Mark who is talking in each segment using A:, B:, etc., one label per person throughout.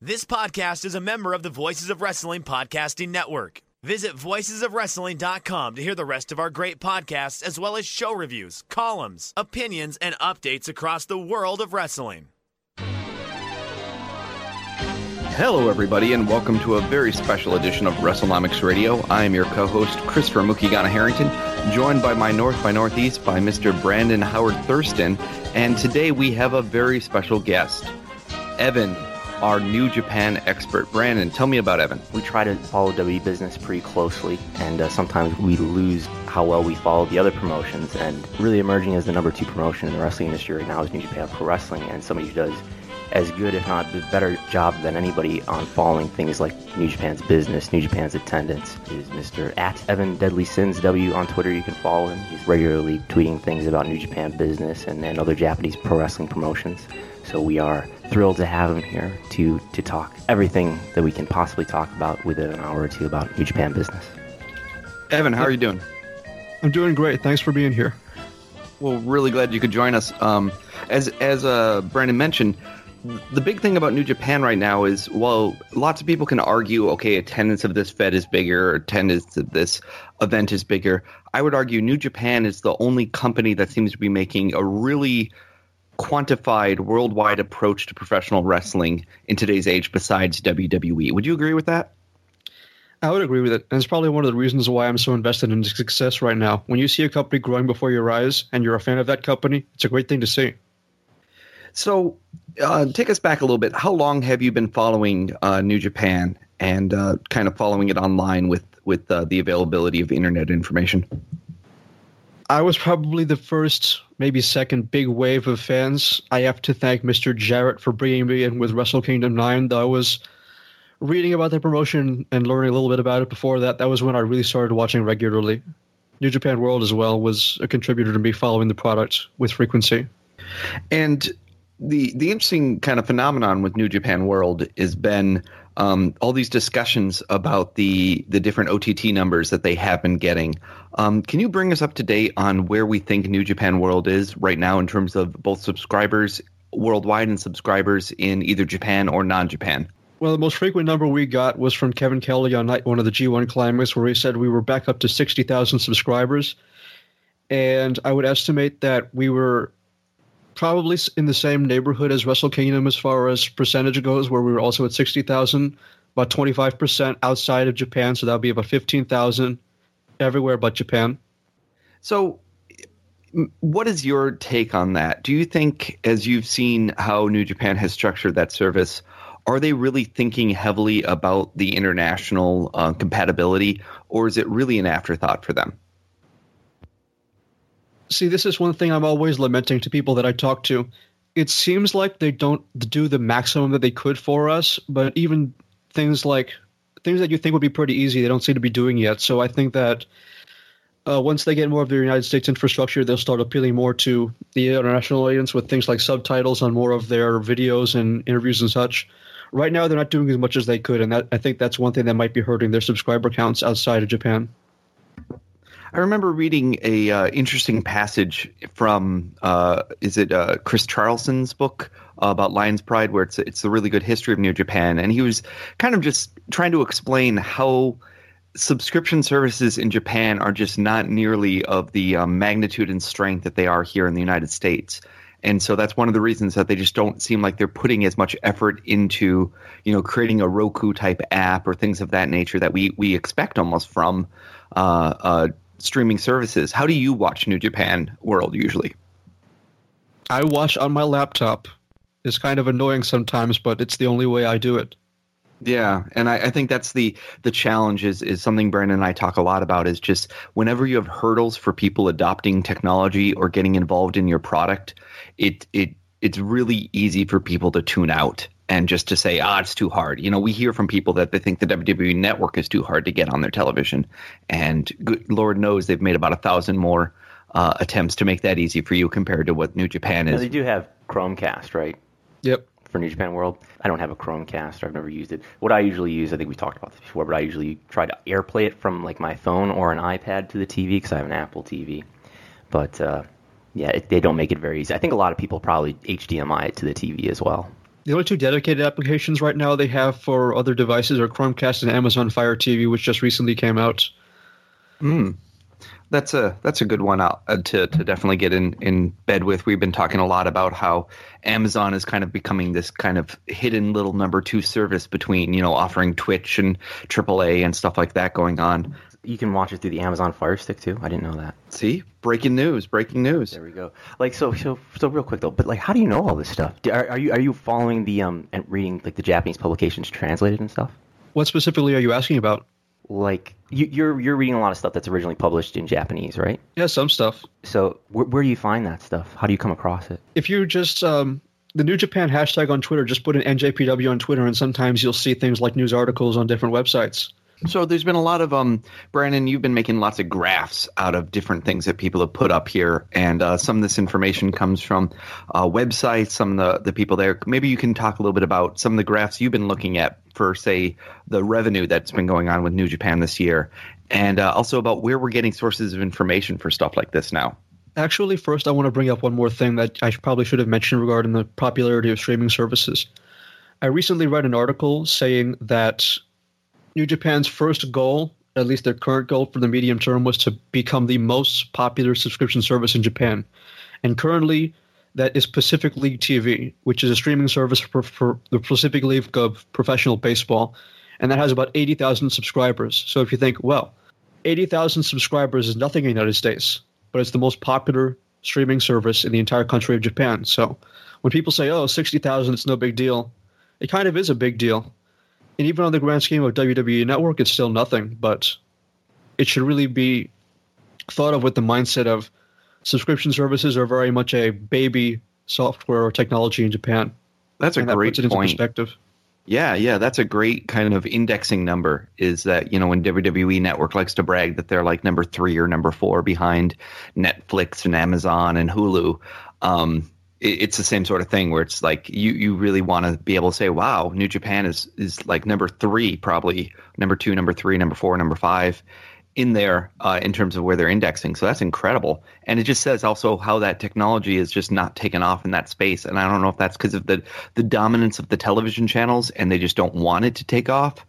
A: This podcast is a member of the Voices of Wrestling Podcasting Network. Visit voicesofwrestling.com to hear the rest of our great podcasts, as well as show reviews, columns, opinions, and updates across the world of wrestling.
B: Hello, everybody, and welcome to a very special edition of WrestleNomics Radio. I am your co-host, Christopher Mukigana Harrington, joined by my North by Northeast by Mr. Brandon Howard Thurston, and today we have a very special guest, Evan, our New Japan expert. Brandon, tell me about Evan.
C: We try to follow WWE business pretty closely, and uh, sometimes we lose how well we follow the other promotions. And really emerging as the number two promotion in the wrestling industry right now is New Japan Pro Wrestling, and somebody who does as good, if not a better job than anybody on following things like New Japan's business, New Japan's attendance is Mr. at Evan Deadly Sins W on Twitter. You can follow him. He's regularly tweeting things about New Japan business and, and other Japanese pro wrestling promotions. So we are thrilled to have him here to to talk everything that we can possibly talk about within an hour or two about New Japan business.
B: Evan, how are you doing?
D: I'm doing great. Thanks for being here.
B: Well, really glad you could join us. Um, as as uh, Brandon mentioned, the big thing about New Japan right now is, well, lots of people can argue, okay, attendance of this Fed is bigger, attendance of this event is bigger. I would argue New Japan is the only company that seems to be making a really quantified worldwide approach to professional wrestling in today's age besides WWE. Would you agree with that?
D: I would agree with it. And it's probably one of the reasons why I'm so invested in success right now. When you see a company growing before your eyes and you're a fan of that company, it's a great thing to see.
B: So, uh, take us back a little bit. How long have you been following uh, New Japan and uh, kind of following it online with with uh, the availability of internet information?
D: I was probably the first, maybe second big wave of fans. I have to thank Mr. Jarrett for bringing me in with Wrestle Kingdom 9. I was reading about the promotion and learning a little bit about it before that. That was when I really started watching regularly. New Japan World as well was a contributor to me following the product with frequency.
B: And the the interesting kind of phenomenon with New Japan World has been um, all these discussions about the the different OTT numbers that they have been getting. Um, can you bring us up to date on where we think New Japan World is right now in terms of both subscribers worldwide and subscribers in either Japan or non-Japan?
D: Well, the most frequent number we got was from Kevin Kelly on night one of the G1 Climax, where he said we were back up to 60,000 subscribers. And I would estimate that we were probably in the same neighborhood as Wrestle Kingdom as far as percentage goes, where we were also at 60,000, about 25% outside of Japan. So that would be about 15,000 everywhere but Japan.
B: So, what is your take on that? Do you think, as you've seen how New Japan has structured that service, are they really thinking heavily about the international uh, compatibility, or is it really an afterthought for them?
D: See, this is one thing I'm always lamenting to people that I talk to. It seems like they don't do the maximum that they could for us, but even things like things that you think would be pretty easy, they don't seem to be doing yet. So I think that uh, once they get more of the United States infrastructure, they'll start appealing more to the international audience with things like subtitles on more of their videos and interviews and such. Right now, they're not doing as much as they could, and that, I think that's one thing that might be hurting their subscriber counts outside of Japan.
B: I remember reading a uh, interesting passage from uh, is it uh, Chris Charlton's book about Lion's Pride, where it's it's a really good history of New Japan, and he was kind of just trying to explain how subscription services in Japan are just not nearly of the um, magnitude and strength that they are here in the United States. and so that's one of the reasons that they just don't seem like they're putting as much effort into you know creating a Roku type app or things of that nature that we we expect almost from uh, uh, streaming services. How do you watch New Japan World usually?
D: I watch on my laptop. It's kind of annoying sometimes, but it's the only way I do it.
B: Yeah, and I, I, think that's the the challenge is is something Brandon and I talk a lot about is just whenever you have hurdles for people adopting technology or getting involved in your product, it it it's really easy for people to tune out and just to say, ah, it's too hard. You know, we hear from people that they think the WWE network is too hard to get on their television, and good, Lord knows they've made about a thousand more uh, attempts to make that easy for you compared to what New Japan is. Now
C: they do have Chromecast, right?
D: Yep
C: for New Japan World. I don't have a Chromecast. I've never used it. What I usually use, I think we talked about this before, but I usually try to AirPlay it from like my phone or an iPad to the TV because I have an Apple TV. But uh, yeah, it, they don't make it very easy. I think a lot of people probably HDMI it to the TV as well.
D: The only two dedicated applications right now they have for other devices are Chromecast and Amazon Fire TV, which just recently came out.
B: Hmm that's a that's a good one out, uh, to to definitely get in in bed with. We've been talking a lot about how Amazon is kind of becoming this kind of hidden little number two service between you know offering Twitch and AAA and stuff like that going on.
C: You can watch it through the Amazon Fire Stick too. I didn't know that.
B: See, breaking news! Breaking news.
C: There we go. Like so, so, so real quick though. But like, how do you know all this stuff? Are, are you are you following the um and reading like the Japanese publications translated and stuff?
D: What specifically are you asking about?
C: like you, are you're, you're reading a lot of stuff that's originally published in Japanese, right?
D: Yeah, some stuff.
C: So where, where do you find that stuff? How do you come across it?
D: If you just um, the New Japan hashtag on Twitter, just put an NJPW on Twitter, and sometimes you'll see things like news articles on different websites.
B: So there's been a lot of um, Brandon. You've been making lots of graphs out of different things that people have put up here, and uh, some of this information comes from uh, websites. Some of the the people there. Maybe you can talk a little bit about some of the graphs you've been looking at for, say, the revenue that's been going on with New Japan this year, and uh, also about where we're getting sources of information for stuff like this now.
D: Actually, first I want to bring up one more thing that I probably should have mentioned regarding the popularity of streaming services. I recently read an article saying that New Japan's first goal, at least their current goal for the medium term, was to become the most popular subscription service in Japan. And currently, that is Pacific League TV, which is a streaming service for, for the Pacific League of professional baseball. And that has about 80,000 subscribers. So if you think, well, 80,000 subscribers is nothing in the United States, but it's the most popular streaming service in the entire country of Japan. So when people say, oh, 60,000, it's no big deal, it kind of is a big deal and even on the grand scheme of WWE Network, it's still nothing. But it should really be thought of with the mindset of subscription services are very much a baby software or technology in Japan.
B: That's a
D: and
B: great
D: that puts it
B: point.
D: Into perspective.
B: Yeah, yeah, that's a great kind of indexing number. Is that you know when WWE Network likes to brag that they're like number three or number four behind Netflix and Amazon and Hulu. Um, it's the same sort of thing where it's like you you really want to be able to say, wow, New Japan is is like number three, probably number two, number three, number four, number five in there uh, in terms of where they're indexing. So that's incredible. And it just says also how that technology is just not taken off in that space. And I don't know if that's because of the the dominance of the television channels and they just don't want it to take off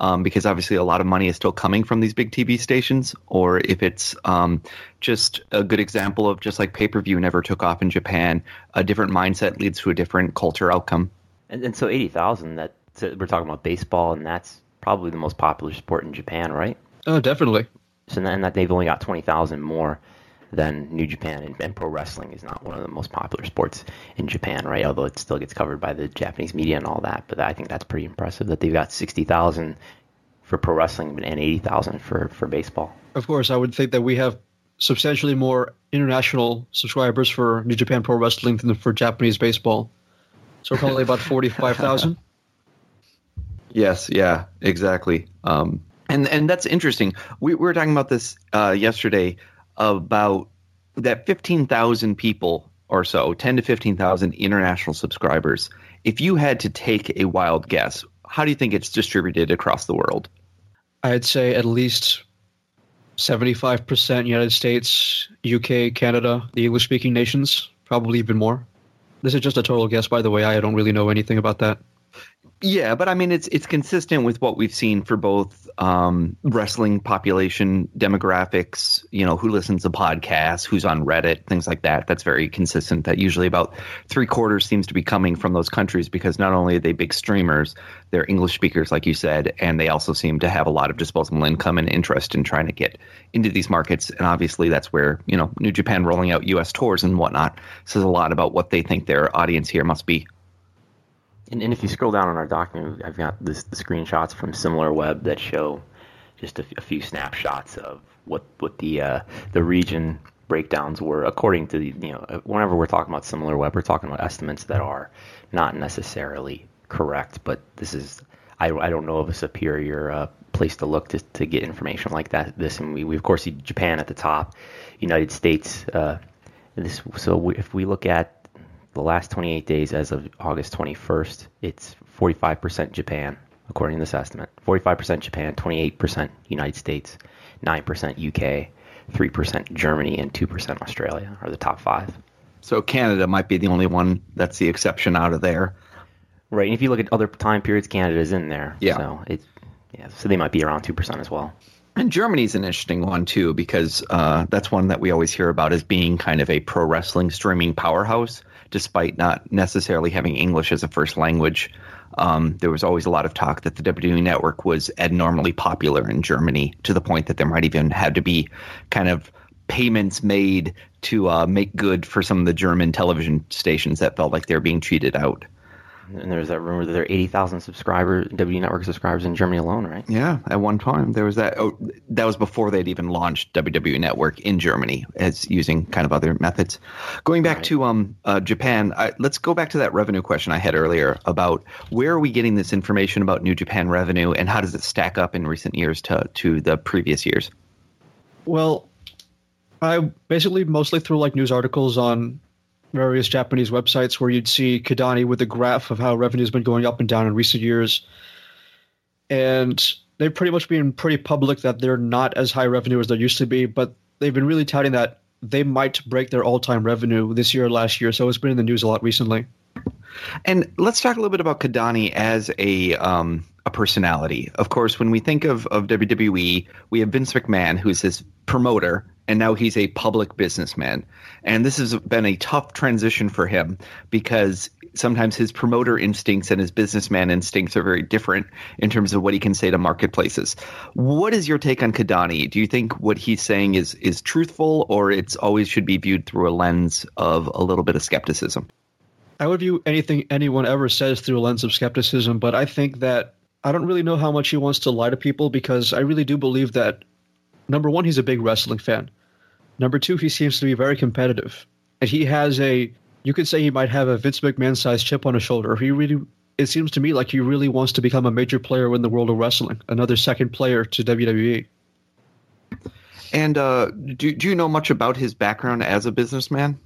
B: um, because obviously a lot of money is still coming from these big TV stations, or if it's um, just a good example of just like pay per view never took off in Japan, a different mindset leads to a different culture outcome.
C: And, and so eighty thousand that so we're talking about baseball, and that's probably the most popular sport in Japan, right?
D: Oh, definitely.
C: So then that they've only got twenty thousand more than New Japan, and, and, pro wrestling is not one of the most popular sports in Japan, right? Although it still gets covered by the Japanese media and all that. But I think that's pretty impressive that they've got sixty thousand for pro wrestling and eighty thousand for for baseball.
D: Of course, I would think that we have substantially more international subscribers for New Japan Pro Wrestling than for Japanese baseball. So probably about forty-five thousand.
B: yes, yeah, exactly. Um, and and that's interesting. We, we were talking about this uh, yesterday about that 15,000 people or so, 10 to 15,000 international subscribers. If you had to take a wild guess, how do you think it's distributed across the world?
D: I'd say at least 75% United States, UK, Canada, the English speaking nations, probably even more. This is just a total guess, by the way. I don't really know anything about that.
B: Yeah, but I mean it's it's consistent with what we've seen for both um, wrestling population demographics. You know, who listens to podcasts, who's on Reddit, things like that. That's very consistent. That usually about three quarters seems to be coming from those countries because not only are they big streamers, they're English speakers, like you said, and they also seem to have a lot of disposable income and interest in trying to get into these markets. And obviously, that's where you know New Japan rolling out U.S. tours and whatnot says a lot about what they think their audience here must be.
C: And, and if you scroll down on our document, I've got this, the screenshots from SimilarWeb that show just a, few snapshots of what what the uh, the region breakdowns were according to the you know whenever we're talking about SimilarWeb, we're talking about estimates that are not necessarily correct, but this is I, I don't know of a superior uh, place to look to, to get information like that. This and we, we of course see Japan at the top, United States. Uh, this so we, if we look at the last 28 days as of August 21st, it's 45% Japan, according to this estimate. 45% Japan, 28% United States, 9% UK, 3% Germany, and 2% Australia are the top five.
B: So Canada might be the only one that's the exception out of there.
C: Right. And if you look at other time periods, Canada's in there.
B: Yeah.
C: So it's yeah. So they might be around two percent as well.
B: And Germany's an interesting one too because uh, that's one that we always hear about as being kind of a pro wrestling streaming powerhouse despite not necessarily having English as a first language. Um, there was always a lot of talk that the WWE network was abnormally popular in Germany to the point that there might even have to be kind of payments made to uh, make good for some of the German television stations that felt like they were being cheated out.
C: And there's that rumor that there are 80,000 subscribers, W Network subscribers in Germany alone, right?
B: Yeah, at one time there was that. Oh, that was before they'd even launched WWE Network in Germany as using kind of other methods. Going back right. to um uh, Japan, I, let's go back to that revenue question I had earlier about where are we getting this information about New Japan revenue and how does it stack up in recent years to to the previous years?
D: Well, I basically mostly through like news articles on various Japanese websites where you'd see Kidani with a graph of how revenue's been going up and down in recent years. And they've pretty much been pretty public that they're not as high revenue as they used to be, but they've been really touting that they might break their all-time revenue this year or last year. So it's been in the news a lot recently.
B: And let's talk a little bit about Kidani as a um, a personality. Of course, when we think of, of WWE, we have Vince McMahon, who's his promoter, and now he's a public businessman. And this has been a tough transition for him because sometimes his promoter instincts and his businessman instincts are very different in terms of what he can say to marketplaces. What is your take on Kidani? Do you think what he's saying is is truthful or it's always should be viewed through a lens of a little bit of skepticism?
D: I would view anything anyone ever says through a lens of skepticism, but I think that I don't really know how much he wants to lie to people because I really do believe that number one, he's a big wrestling fan. Number two, he seems to be very competitive, and he has a. You could say he might have a Vince McMahon-sized chip on his shoulder. He really. It seems to me like he really wants to become a major player in the world of wrestling, another second player to WWE.
B: And uh, do do you know much about his background as a businessman?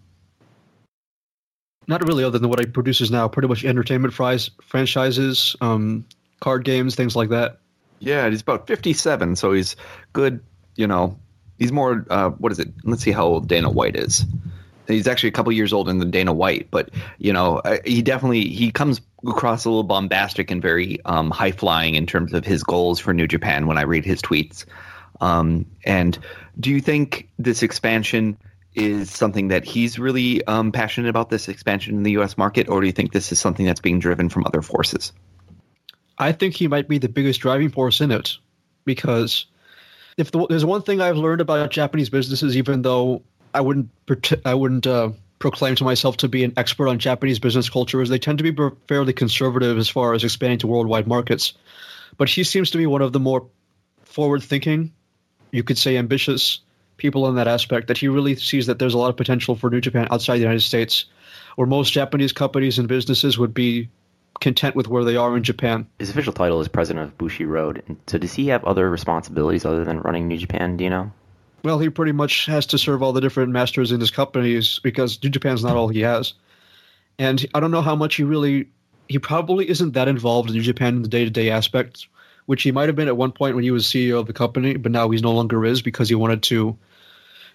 D: Not really, other than what he produces now. Pretty much entertainment fries, franchises, um, card games, things like that.
B: Yeah, he's about fifty-seven, so he's good. You know, He's more. Uh, what is it? Let's see how old Dana White is. He's actually a couple years older than Dana White, but you know, uh, he definitely he comes across a little bombastic and very um, high flying in terms of his goals for New Japan. When I read his tweets, um, and do you think this expansion is something that he's really um, passionate about? This expansion in the U.S. market, or do you think this is something that's being driven from other forces?
D: I think he might be the biggest driving force in it because if the, there's one thing I've learned about Japanese businesses, even though I wouldn't I wouldn't uh, proclaim to myself to be an expert on Japanese business culture, is they tend to be fairly conservative as far as expanding to worldwide markets. But he seems to be one of the more forward-thinking, you could say ambitious people in that aspect. That he really sees that there's a lot of potential for New Japan outside the United States, where most Japanese companies and businesses would be content with where they are in Japan.
C: His official title is president of Bushiroad. So does he have other responsibilities other than running New Japan? Do you know?
D: Well, he pretty much has to serve all the different masters in his companies because New Japan's not all he has. And I don't know how much he really. He probably isn't that involved in New Japan in the day to day aspects, which he might have been at one point when he was CEO of the company, but now he's no longer is because he wanted to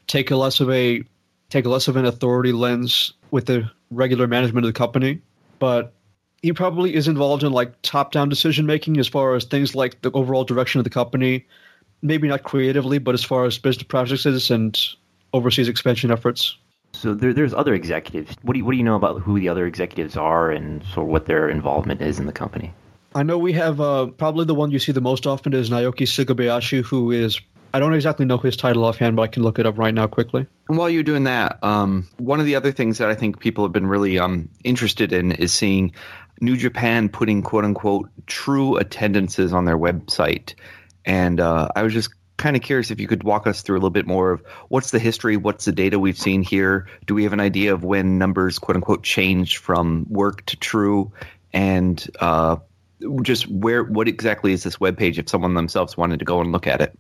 D: take a less of a take a less of an authority lens with the regular management of the company. But he probably is involved in like top-down decision making as far as things like the overall direction of the company. Maybe not creatively, but as far as business projects and overseas expansion efforts.
C: So there, there's other executives. What do you, what do you know about who the other executives are and sort of what their involvement is in the company?
D: I know we have uh, probably the one you see the most often is Naoki Sugabayashi, who is I don't exactly know his title offhand, but I can look it up right now quickly.
B: And while you're doing that, um, one of the other things that I think people have been really um, interested in is seeing New Japan putting quote unquote true attendances on their website. And uh, I was just kind of curious if you could walk us through a little bit more of what's the history, what's the data we've seen here? Do we have an idea of when numbers quote unquote changed from work to true? And uh, just where, what exactly is this web page if someone themselves wanted to go and look at it?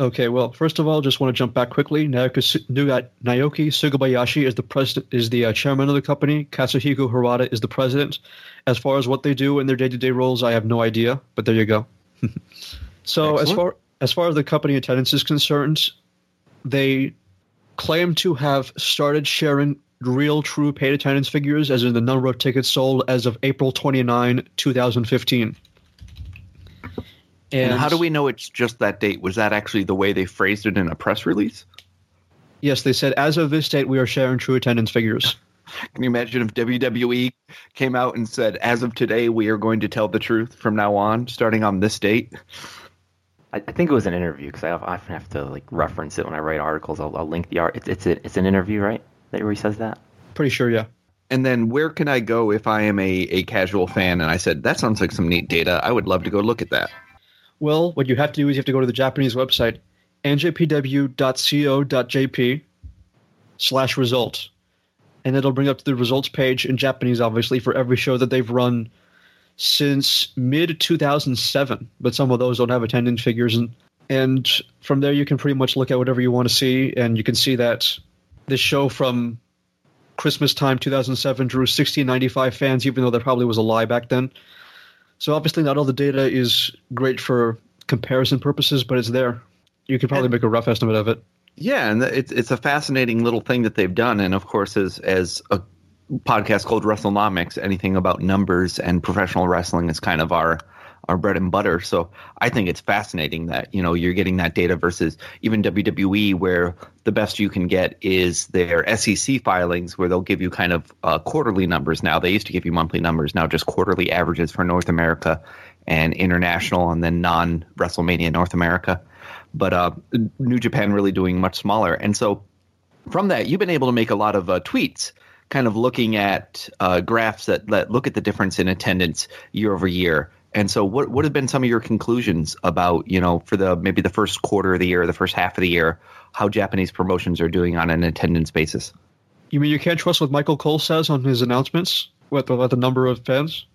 D: Okay, well, first of all, just want to jump back quickly. Naoki, Naoki Sugabayashi is the president, is the uh, chairman of the company. Katsuhiko Harada is the president. As far as what they do in their day-to-day roles, I have no idea. But there you go. so Excellent. as far as far as the company attendance is concerned, they claim to have started sharing real, true paid attendance figures, as in the number of tickets sold as of April 29, 2015.
B: And, and, how do we know it's just that date? Was that actually the way they phrased it in a press release?
D: Yes, they said as of this date we are sharing true attendance figures.
B: Can you imagine if WWE came out and said, as of today, we are going to tell the truth from now on, starting on this date?
C: I, I think it was an interview because I often have to like reference it when I write articles. I'll, I'll link the art. It's it's, a, it's an interview, right? That where he says that.
D: Pretty sure, yeah.
B: And then where can I go if I am a, a casual fan and I said that sounds like some neat data? I would love to go look at that.
D: Well, what you have to do is you have to go to the Japanese website, njpw.co.jp slash result. And it'll bring up the results page in Japanese, obviously, for every show that they've run since mid 2007. But some of those don't have attendance figures. And, and from there, you can pretty much look at whatever you want to see. And you can see that this show from Christmas time 2007 drew 1695 fans, even though that probably was a lie back then. So obviously, not all the data is great for comparison purposes, but it's there. You could probably and, make a rough estimate of it.
B: Yeah, and it's it's a fascinating little thing that they've done. And of course, as as a podcast called WrestleNomics, anything about numbers and professional wrestling is kind of our our bread and butter. So I think it's fascinating that you know you're getting that data versus even WWE, where the best you can get is their SEC filings, where they'll give you kind of uh, quarterly numbers. Now they used to give you monthly numbers, now just quarterly averages for North America and international, and then non WrestleMania North America. But uh, New Japan really doing much smaller, and so from that you've been able to make a lot of uh, tweets kind of looking at uh, graphs that, that look at the difference in attendance year over year. And so, what what have been some of your conclusions about you know for the maybe the first quarter of the year, the first half of the year, how Japanese promotions are doing on an attendance basis?
D: You mean you can't trust what Michael Cole says on his announcements with about the number of fans?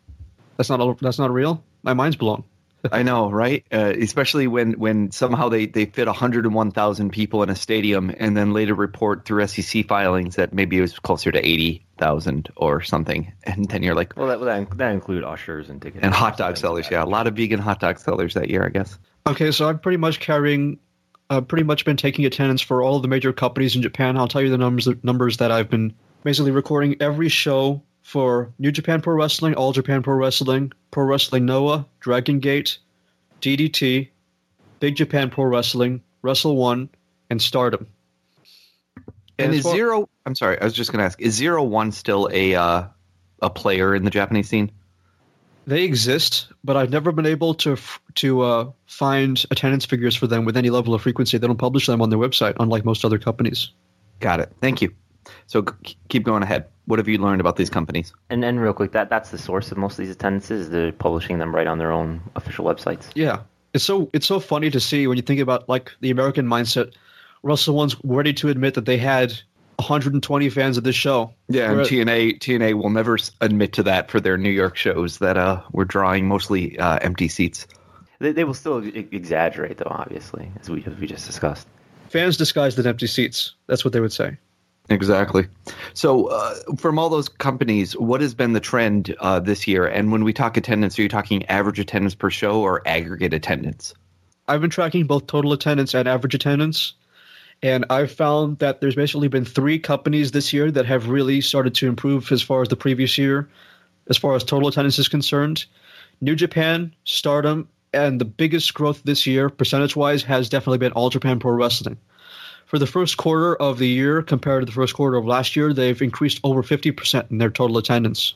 D: That's not that's not real. My mind's blown.
B: I know, right? Uh, especially when, when somehow they, they fit 101,000 people in a stadium and then later report through SEC filings that maybe it was closer to 80,000 or something. And then you're like,
C: well, that, that, that include ushers and tickets.
B: And hot dog sellers, yeah. A lot of vegan hot dog sellers that year, I guess.
D: Okay, so I'm pretty much carrying, uh, pretty much been taking attendance for all of the major companies in Japan. I'll tell you the numbers, numbers that I've been basically recording every show for New Japan Pro Wrestling, All Japan Pro Wrestling, Pro Wrestling Noah, Dragon Gate, DDT, Big Japan Pro Wrestling, Wrestle One, and Stardom.
B: And, and is far- zero? I'm sorry, I was just going to ask: Is zero one still a uh, a player in the Japanese scene?
D: They exist, but I've never been able to to uh, find attendance figures for them with any level of frequency. They don't publish them on their website, unlike most other companies.
B: Got it. Thank you. So keep going ahead. What have you learned about these companies?
C: And then real quick, that that's the source of most of these attendances. They're publishing them right on their own official websites.
D: Yeah, it's so it's so funny to see when you think about like the American mindset. Wrestle One's ready to admit that they had 120 fans of this show.
B: Yeah, and TNA TNA will never admit to that for their New York shows that uh we're drawing mostly uh, empty seats.
C: They, they will still exaggerate though, obviously, as we as we just discussed.
D: Fans disguised as empty seats. That's what they would say.
B: Exactly. So, uh, from all those companies, what has been the trend uh, this year? And when we talk attendance, are you talking average attendance per show or aggregate attendance?
D: I've been tracking both total attendance and average attendance. And I've found that there's basically been three companies this year that have really started to improve as far as the previous year. as far as total attendance is concerned. New Japan, Stardom, and the biggest growth this year, percentage wise, has definitely been All Japan Pro Wrestling. For the first quarter of the year compared to the first quarter of last year, they've increased over 50% in their total attendance.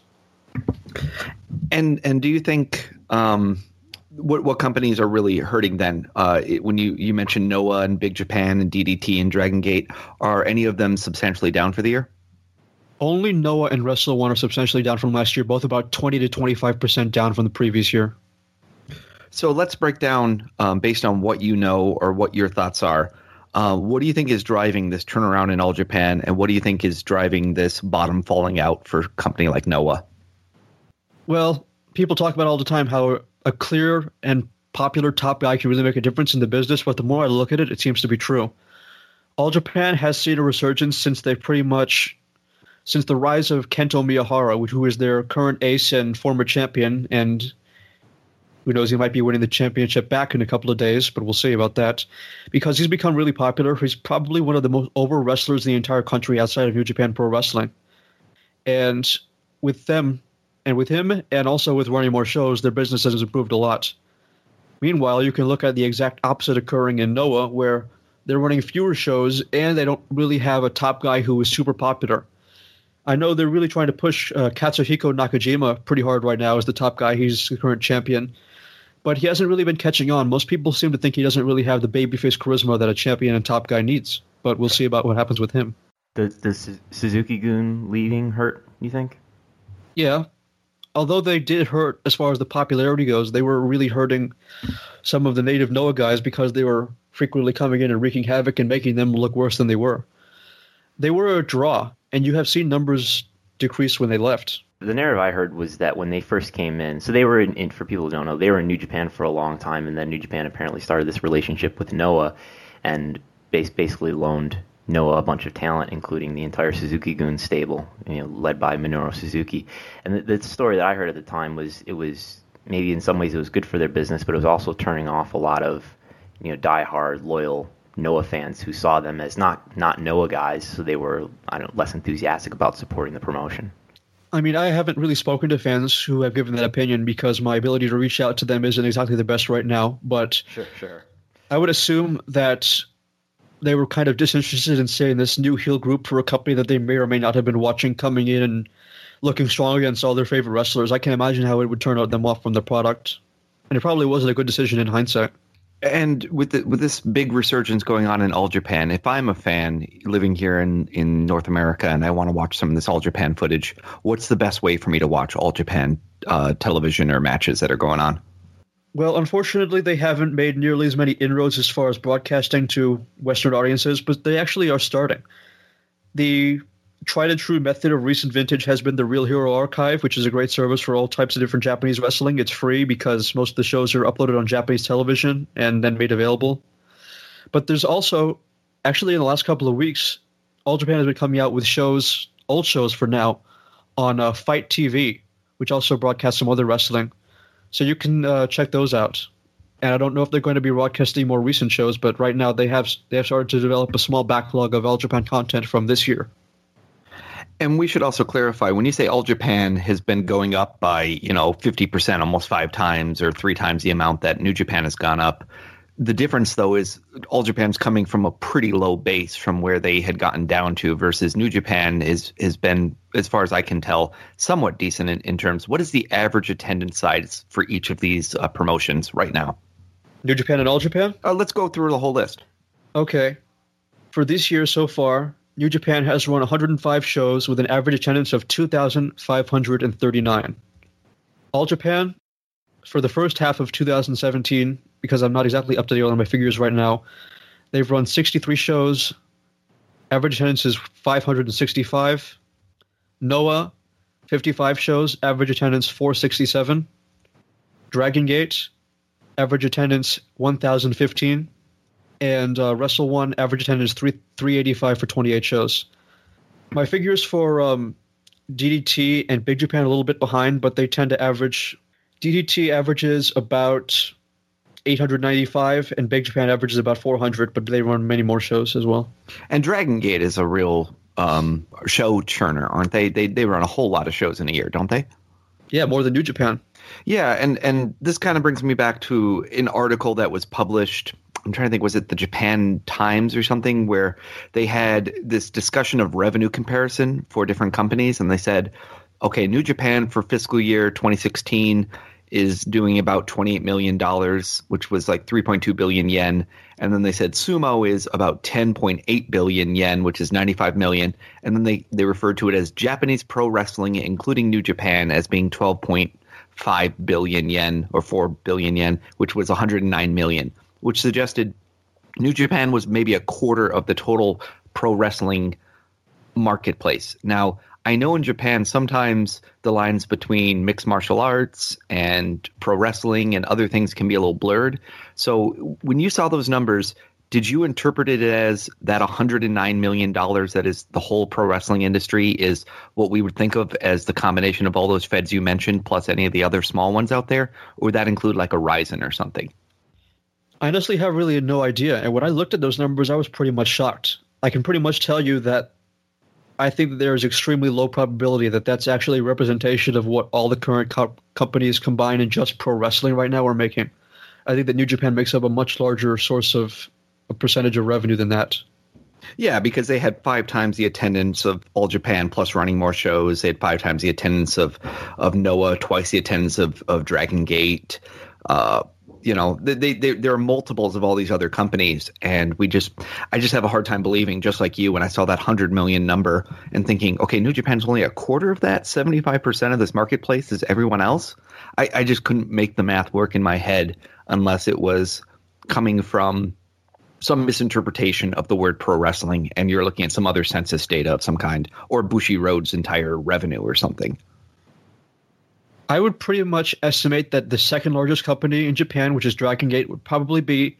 B: And and do you think um, what what companies are really hurting then? Uh, it, when you you mentioned Noah and Big Japan and DDT and Dragon Gate, are any of them substantially down for the year?
D: Only Noah and Wrestle One are substantially down from last year, both about 20 to 25% down from the previous year.
B: So let's break down um, based on what you know or what your thoughts are. Uh, what do you think is driving this turnaround in All Japan, and what do you think is driving this bottom falling out for a company like Noah?
D: Well, people talk about all the time how a clear and popular top guy can really make a difference in the business, but the more I look at it, it seems to be true. All Japan has seen a resurgence since they pretty much since the rise of Kento Miyahara, who is their current ace and former champion, and who knows, he might be winning the championship back in a couple of days, but we'll see about that. Because he's become really popular. He's probably one of the most over wrestlers in the entire country outside of New Japan Pro Wrestling. And with them, and with him, and also with running more shows, their business has improved a lot. Meanwhile, you can look at the exact opposite occurring in Noah, where they're running fewer shows and they don't really have a top guy who is super popular. I know they're really trying to push uh, Katsuhiko Nakajima pretty hard right now as the top guy. He's the current champion, but he hasn't really been catching on. Most people seem to think he doesn't really have the babyface charisma that a champion and top guy needs. But we'll see about what happens with him.
C: Does, does Suzuki-gun leaving hurt? You think?
D: Yeah, although they did hurt as far as the popularity goes, they were really hurting some of the native Noah guys because they were frequently coming in and wreaking havoc and making them look worse than they were. They were a draw and you have seen numbers decrease when they left.
C: The narrative I heard was that when they first came in, so they were in, in, for people who don't know, they were in New Japan for a long time, and then New Japan apparently started this relationship with Noah, and basically loaned Noah a bunch of talent, including the entire Suzuki-gun stable, you know, led by Minoru Suzuki. And the, the story that I heard at the time was it was maybe in some ways it was good for their business, but it was also turning off a lot of you know diehard loyal Noah fans who saw them as not not Noah guys, so they were I don't know, less enthusiastic about supporting the promotion.
D: I mean, I haven't really spoken to fans who have given that opinion because my ability to reach out to them isn't exactly the best right now. But
C: sure, sure.
D: I would assume that they were kind of disinterested in seeing this new heel group for a company that they may or may not have been watching coming in and looking strong against all their favorite wrestlers. I can imagine how it would turn out them off from the product, and it probably wasn't a good decision in hindsight.
B: And with the, with this big resurgence going on in All Japan, if I'm a fan living here in, in North America and I want to watch some of this All Japan footage, what's the best way for me to watch All Japan uh, television or matches that are going on?
D: Well, unfortunately, they haven't made nearly as many inroads as far as broadcasting to Western audiences, but they actually are starting. The tried and true method of recent vintage has been the Real Hero Archive, which is a great service for all types of different Japanese wrestling. It's free because most of the shows are uploaded on Japanese television and then made available. But there's also, actually, in the last couple of weeks, All Japan has been coming out with shows, old shows for now, on uh, FITE TV, which also broadcasts some other wrestling. So you can uh, check those out. And I don't know if they're going to be broadcasting more recent shows, but right now they have they have started to develop a small backlog of All Japan content from this year.
B: And we should also clarify when you say All Japan has been going up by, you know, 50%, almost five times or three times the amount that New Japan has gone up. The difference, though, is All Japan's coming from a pretty low base from where they had gotten down to versus New Japan is has been, as far as I can tell, somewhat decent in, in terms. What is the average attendance size for each of these uh, promotions right now?
D: New Japan and All Japan?
B: Uh, let's go through the whole list.
D: Okay. For this year so far, New Japan has run 105 shows with an average attendance of 2,539. All Japan, for the first half of 2017, because I'm not exactly up to date on my figures right now, they've run 63 shows. Average attendance is 565. Noah, 55 shows. Average attendance 467. Dragon Gate, average attendance 1,015 and uh, Wrestle One average attendance three three eighty five for twenty eight shows. My figures for um, DDT and Big Japan a little bit behind, but they tend to average. DDT averages about 895 and Big Japan averages about 400, but they run many more shows as well.
B: And Dragon Gate is a real um, show churner, aren't they? They they run a whole lot of shows in a year, don't they?
D: Yeah, more than New Japan.
B: Yeah, and and this kind of brings me back to an article that was published. I'm trying to think, was it the Japan Times or something, where they had this discussion of revenue comparison for different companies, and they said, okay, New Japan for fiscal year 2016 is doing about 28 million dollars, which was like 3.2 billion yen, and then they said sumo is about 10.8 billion yen, which is 95 million, and then they they referred to it as Japanese pro wrestling, including New Japan, as being 12.5 billion yen or 4 billion yen, which was 109 million, which suggested New Japan was maybe a quarter of the total pro wrestling marketplace. Now, I know in Japan sometimes the lines between mixed martial arts and pro wrestling and other things can be a little blurred. So when you saw those numbers, did you interpret it as that 109 million dollars that is the whole pro wrestling industry is what we would think of as the combination of all those feds you mentioned plus any of the other small ones out there or would that include like a Rizin or something?
D: I honestly have really no idea. And when I looked at those numbers, I was pretty much shocked. I can pretty much tell you that I think that there is extremely low probability that that's actually a representation of what all the current co- companies combined in just pro wrestling right now are making. I think that New Japan makes up a much larger source of a percentage of revenue than that.
B: Yeah, because they had five times the attendance of All Japan plus running more shows. They had five times the attendance of of Noah, twice the attendance of of Dragon Gate. Uh, you know, they, they, there are multiples of all these other companies, and we just, I just have a hard time believing, just like you, when I saw that hundred million number and thinking, okay, New Japan's only a quarter of that, seventy five percent of this marketplace is everyone else. I, I just couldn't make the math work in my head unless it was coming from some misinterpretation of the word pro wrestling, and you're looking at some other census data of some kind, or Bushiroad's entire revenue or something.
D: I would pretty much estimate that the second largest company in Japan, which is Dragon Gate, would probably be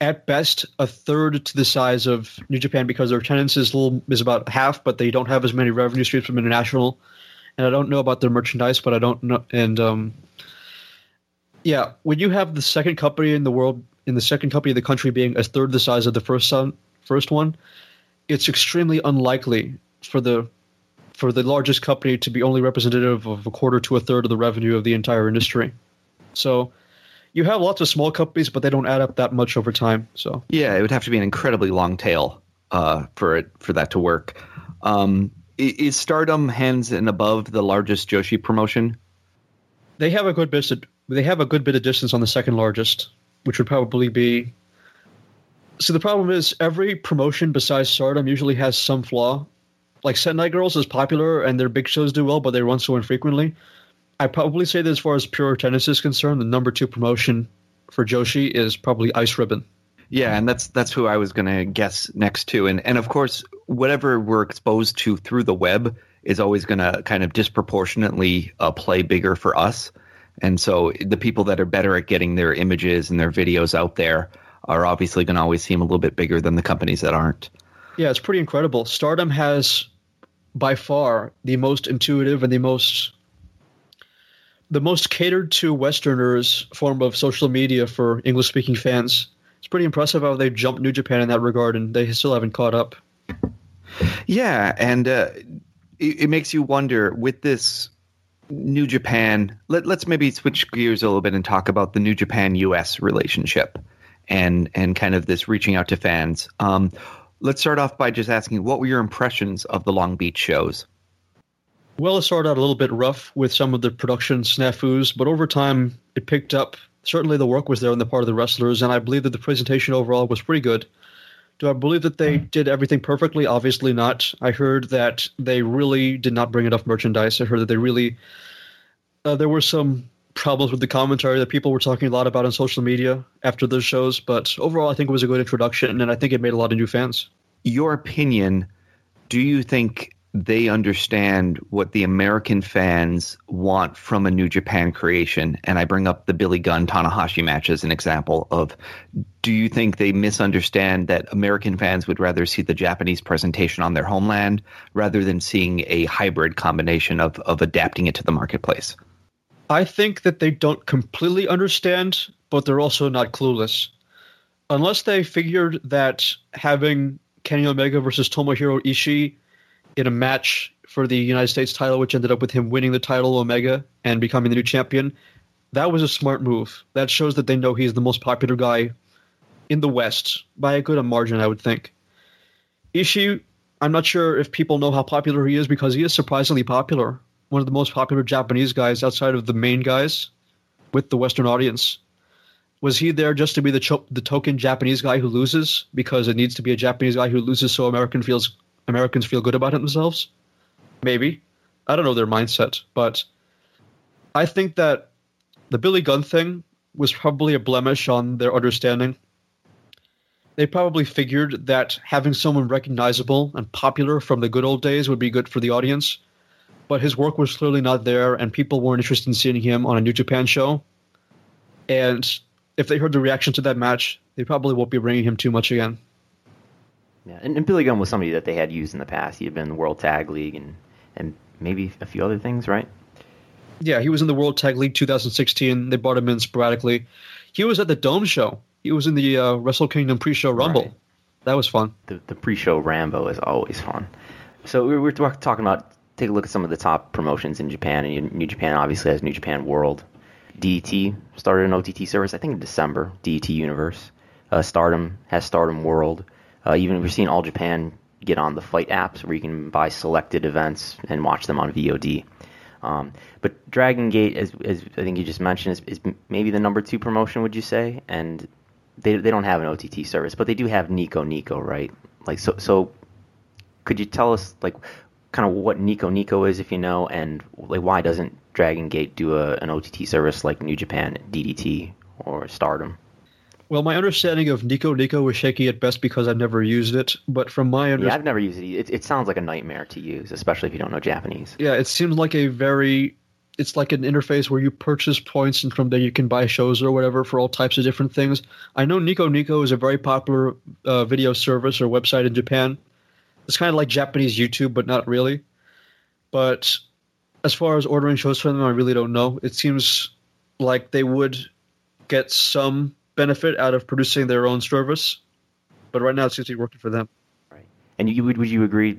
D: at best a third to the size of New Japan because their attendance is little is about half, but they don't have as many revenue streams from international. And I don't know about their merchandise, but I don't know. And um, yeah, when you have the second company in the world, in the second company of the country being a third the size of the first son, first one, it's extremely unlikely for the for the largest company to be only representative of a quarter to a third of the revenue of the entire industry. So you have lots of small companies, but they don't add up that much over time. So
B: yeah, it would have to be an incredibly long tail uh, for it for that to work. Um, is Stardom hands and above the largest Joshi promotion?
D: They have a good bit. Of, they have a good bit of distance on the second largest, which would probably be. So the problem is every promotion besides Stardom usually has some flaw like Sendai Girls is popular and their big shows do well, but they run so infrequently. I probably say that as far as pure tennis is concerned, the number two promotion for Joshi is probably Ice Ribbon.
B: Yeah, and that's that's who I was going to guess next to, and and of course, whatever we're exposed to through the web is always going to kind of disproportionately uh, play bigger for us, and so the people that are better at getting their images and their videos out there are obviously going to always seem a little bit bigger than the companies that aren't.
D: Yeah, it's pretty incredible. Stardom has by far the most intuitive and the most the most catered to Westerners form of social media for English speaking fans. It's pretty impressive how they've jumped New Japan in that regard, and they still haven't caught up.
B: Yeah, and uh, it, it, makes you wonder with this New Japan. Let, let's maybe switch gears a little bit and talk about the New Japan U.S. relationship and and kind of this reaching out to fans. Um, Let's start off by just asking what were your impressions of the Long Beach shows?
D: Well, it started out a little bit rough with some of the production snafus, but over time it picked up. Certainly the work was there on the part of the wrestlers, and I believe that the presentation overall was pretty good. Do I believe that they did everything perfectly? Obviously not. I heard that they really did not bring enough merchandise. I heard that they really. Uh, there were some problems with the commentary that people were talking a lot about on social media after those shows. But overall, I think it was a good introduction, and I think it made a lot of new fans.
B: Your opinion? Do you think they understand what the American fans want from a New Japan creation? And I bring up the Billy Gunn Tanahashi match as an example of. Do you think they misunderstand that American fans would rather see the Japanese presentation on their homeland rather than seeing a hybrid combination of of adapting it to the marketplace?
D: I think that they don't completely understand, but they're also not clueless. Unless they figured that having Kenny Omega versus Tomohiro Ishii in a match for the United States title, which ended up with him winning the title Omega and becoming the new champion. That was a smart move. That shows that they know he's the most popular guy in the West by a good margin, I would think. Ishii, I'm not sure if people know how popular he is because he is surprisingly popular. One of the most popular Japanese guys outside of the main guys with the Western audience. Was he there just to be the cho- the token Japanese guy who loses because it needs to be a Japanese guy who loses so American feels Americans feel good about themselves? Maybe. I don't know their mindset, but I think that the Billy Gunn thing was probably a blemish on their understanding. They probably figured that having someone recognizable and popular from the good old days would be good for the audience, but his work was clearly not there, and people weren't interested in seeing him on a New Japan show. And if they heard the reaction to that match, they probably won't be bringing him too much again.
C: Yeah, and, and Billy Gunn was somebody that they had used in the past. He had been in the World Tag League and and maybe a few other things, right?
D: Yeah, he was in the World Tag League 2016. They brought him in sporadically. He was at the Dome show. He was in the uh, Wrestle Kingdom pre-show Rumble.
C: Right.
D: That was fun.
C: The, the pre-show Rumble is always fun. So we were talking about take a look at some of the top promotions in Japan, and New Japan obviously has New Japan World. DDT started an OTT service, I think in December. DDT Universe. Uh, Stardom has Stardom World. Uh, even we're seeing All Japan get on the Fight apps where you can buy selected events and watch them on VOD. Um, but Dragon Gate, as, as I think you just mentioned, is, is maybe the number two promotion, would you say? And they they don't have an OTT service, but they do have Nico Nico, right? Like so so. Could you tell us like kind of what Nico Nico is, if you know, and like why doesn't Dragon Gate do a, an OTT service like New Japan, DDT, or Stardom?
D: Well, my understanding of Nico Nico was shaky at best because I've never used it. But from my
C: Yeah, I've never used it. it. It sounds like a nightmare to use, especially if you don't know Japanese.
D: yeah, it seems like a very it's like an interface where you purchase points and from there you can buy shows or whatever for all types of different things. I know Nico Nico is a very popular uh, video service or website in Japan. It's kind of like Japanese YouTube, but not really. But as far as ordering shows for them, I really don't know. It seems like they would get some benefit out of producing their own service, but right now it seems to be working for them.
C: Right. And you would would you agree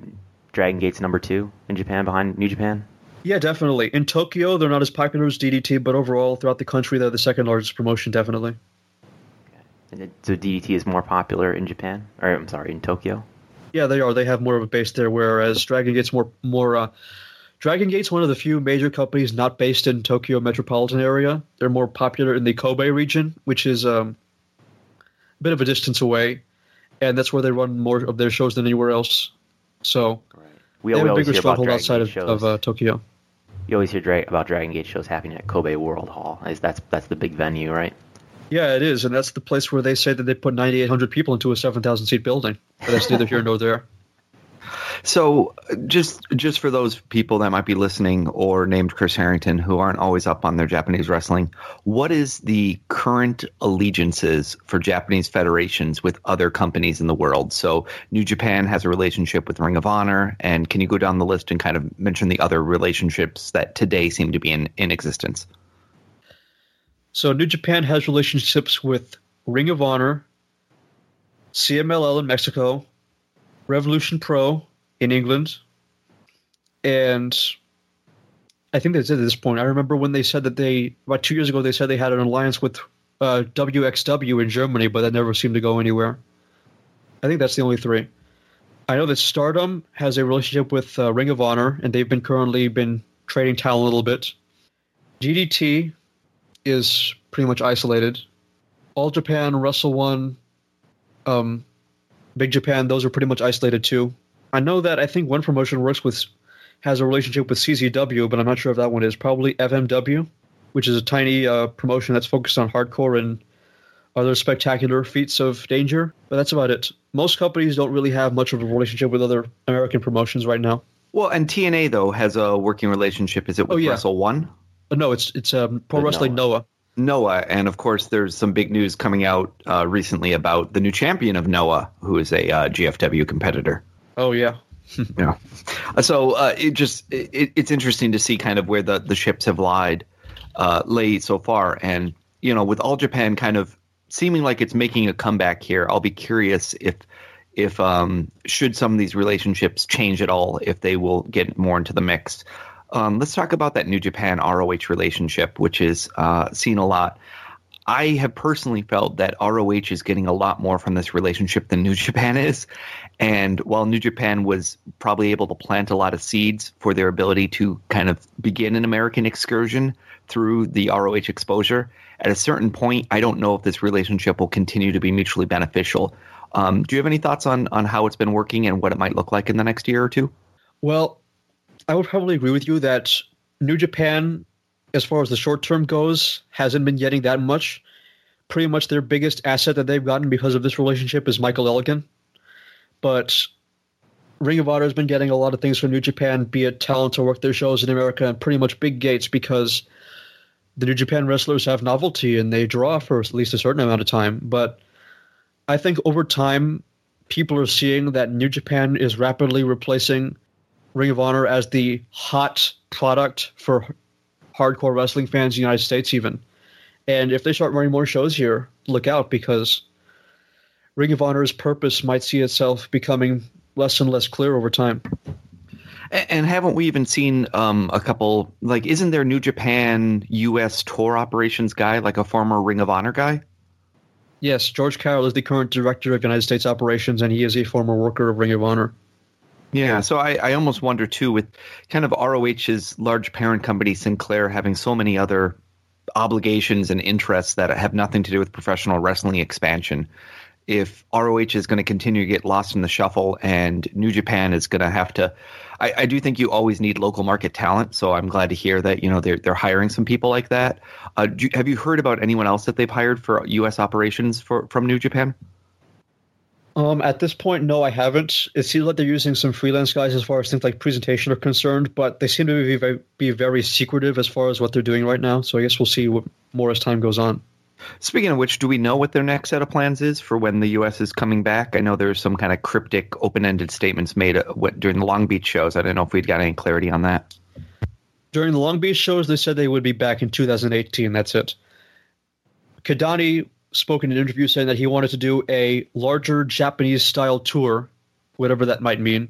C: Dragon Gate's number two in Japan behind New Japan?
D: Yeah, definitely. In Tokyo, they're not as popular as DDT, but overall, throughout the country, they're the second largest promotion, definitely.
C: And so DDT is more popular in Japan, or I'm sorry, in Tokyo.
D: Yeah, they are. They have more of a base there, whereas Dragon Gate's more more. Uh, Dragon Gate's one of the few major companies not based in Tokyo metropolitan area. They're more popular in the Kobe region, which is um, a bit of a distance away, and that's where they run more of their shows than anywhere else. So
C: We,
D: they
C: we
D: have a bigger stronghold outside
C: Gate
D: of, of uh, Tokyo.
C: you always hear dra- about Dragon Gate shows happening at Kobe World Hall. Is that's that's the big venue, right?
D: Yeah, it is, and that's the place where they say that they put 9,800 people into a 7,000 seat building. But that's neither here nor there.
B: So, just just for those people that might be listening or named Chris Harrington who aren't always up on their Japanese wrestling, what is the current allegiances for Japanese federations with other companies in the world? So, New Japan has a relationship with Ring of Honor, and can you go down the list and kind of mention the other relationships that today seem to be in, in existence?
D: So New Japan has relationships with Ring of Honor, CMLL in Mexico, Revolution Pro in England, and I think that's it at this point. I remember when they said that they about two years ago they said they had an alliance with uh, WXW in Germany, but that never seemed to go anywhere. I think that's the only three. I know that Stardom has a relationship with uh, Ring of Honor, and they've been currently been trading talent a little bit. DDT is pretty much isolated. All Japan, Wrestle One, um, Big Japan, those are pretty much isolated too. I know that I think one promotion works with has a relationship with CZW, but I'm not sure if that one is probably FMW, which is a tiny uh, promotion that's focused on hardcore and other spectacular feats of danger. But that's about it. Most companies don't really have much of a relationship with other American promotions right now.
B: Well, and TNA though has a working relationship. Is it with
D: Oh, yeah.
B: Wrestle One?
D: Uh, no, it's it's um, Pro
C: The
D: Wrestling Noah.
B: Noah, and of course, there's some big news coming out uh, recently about the new champion of Noah, who is a uh, GFW competitor.
D: Oh yeah,
B: Yeah. So uh, it just it, it's interesting to see kind of where the the ships have lied uh, laid so far, and you know, with All Japan kind of seeming like it's making a comeback here, I'll be curious if if um, should some of these relationships change at all, if they will get more into the mix. Um, let's talk about that New Japan ROH relationship, which is uh, seen a lot. I have personally felt that ROH is getting a lot more from this relationship than New Japan is. And while New Japan was probably able to plant a lot of seeds for their ability to kind of begin an American excursion through the ROH exposure, at a certain point, I don't know if this relationship will continue to be mutually beneficial. Um, do you have any thoughts on on how it's been working and what it might look like in the next year or two?
D: Well, I would probably agree with you that New Japan, as far as the short term goes, hasn't been getting that much. Pretty much their biggest asset that they've gotten because of this relationship is Michael Elgin. But Ring of Honor has been getting a lot of things from New Japan, be it talent to work their shows in America, and pretty much big gates because the New Japan wrestlers have novelty and they draw for at least a certain amount of time. But I think over time, people are seeing that New Japan is rapidly replacing Ring of Honor as the hot product for hardcore wrestling fans in the United States, even. And if they start running more shows here, look out because Ring of Honor's purpose might see itself becoming less and less clear over time.
B: And haven't we even seen um, a couple? Like, isn't there New Japan U.S. tour operations guy, like a former Ring of Honor guy?
D: Yes, George Carroll is the current director of United States operations, and he is a former worker of Ring of Honor.
B: Yeah, so I, I almost wonder too, with kind of ROH's large parent company Sinclair having so many other obligations and interests that have nothing to do with professional wrestling expansion. If ROH is going to continue to get lost in the shuffle and New Japan is going to have to I, I, do think you always need local market talent. So I'm glad to hear that you know they're they're hiring some people like that. Uh, you, have you heard about anyone else that they've hired for U.S. operations for from New Japan?
D: Um, at this point, no, I haven't. It seems like they're using some freelance guys as far as things like presentation are concerned, but they seem to be very, be very secretive as far as what they're doing right now. So I guess we'll see what more as time goes on.
B: Speaking of which, do we know what their next set of plans is for when the U.S. is coming back? I know there's some kind of cryptic, open-ended statements made uh, during the Long Beach shows. I don't know if we'd got any clarity on that.
D: During the Long Beach shows, they said they would be back in 2018. That's it. Kidani spoke in an interview saying that he wanted to do a larger Japanese-style tour, whatever that might mean,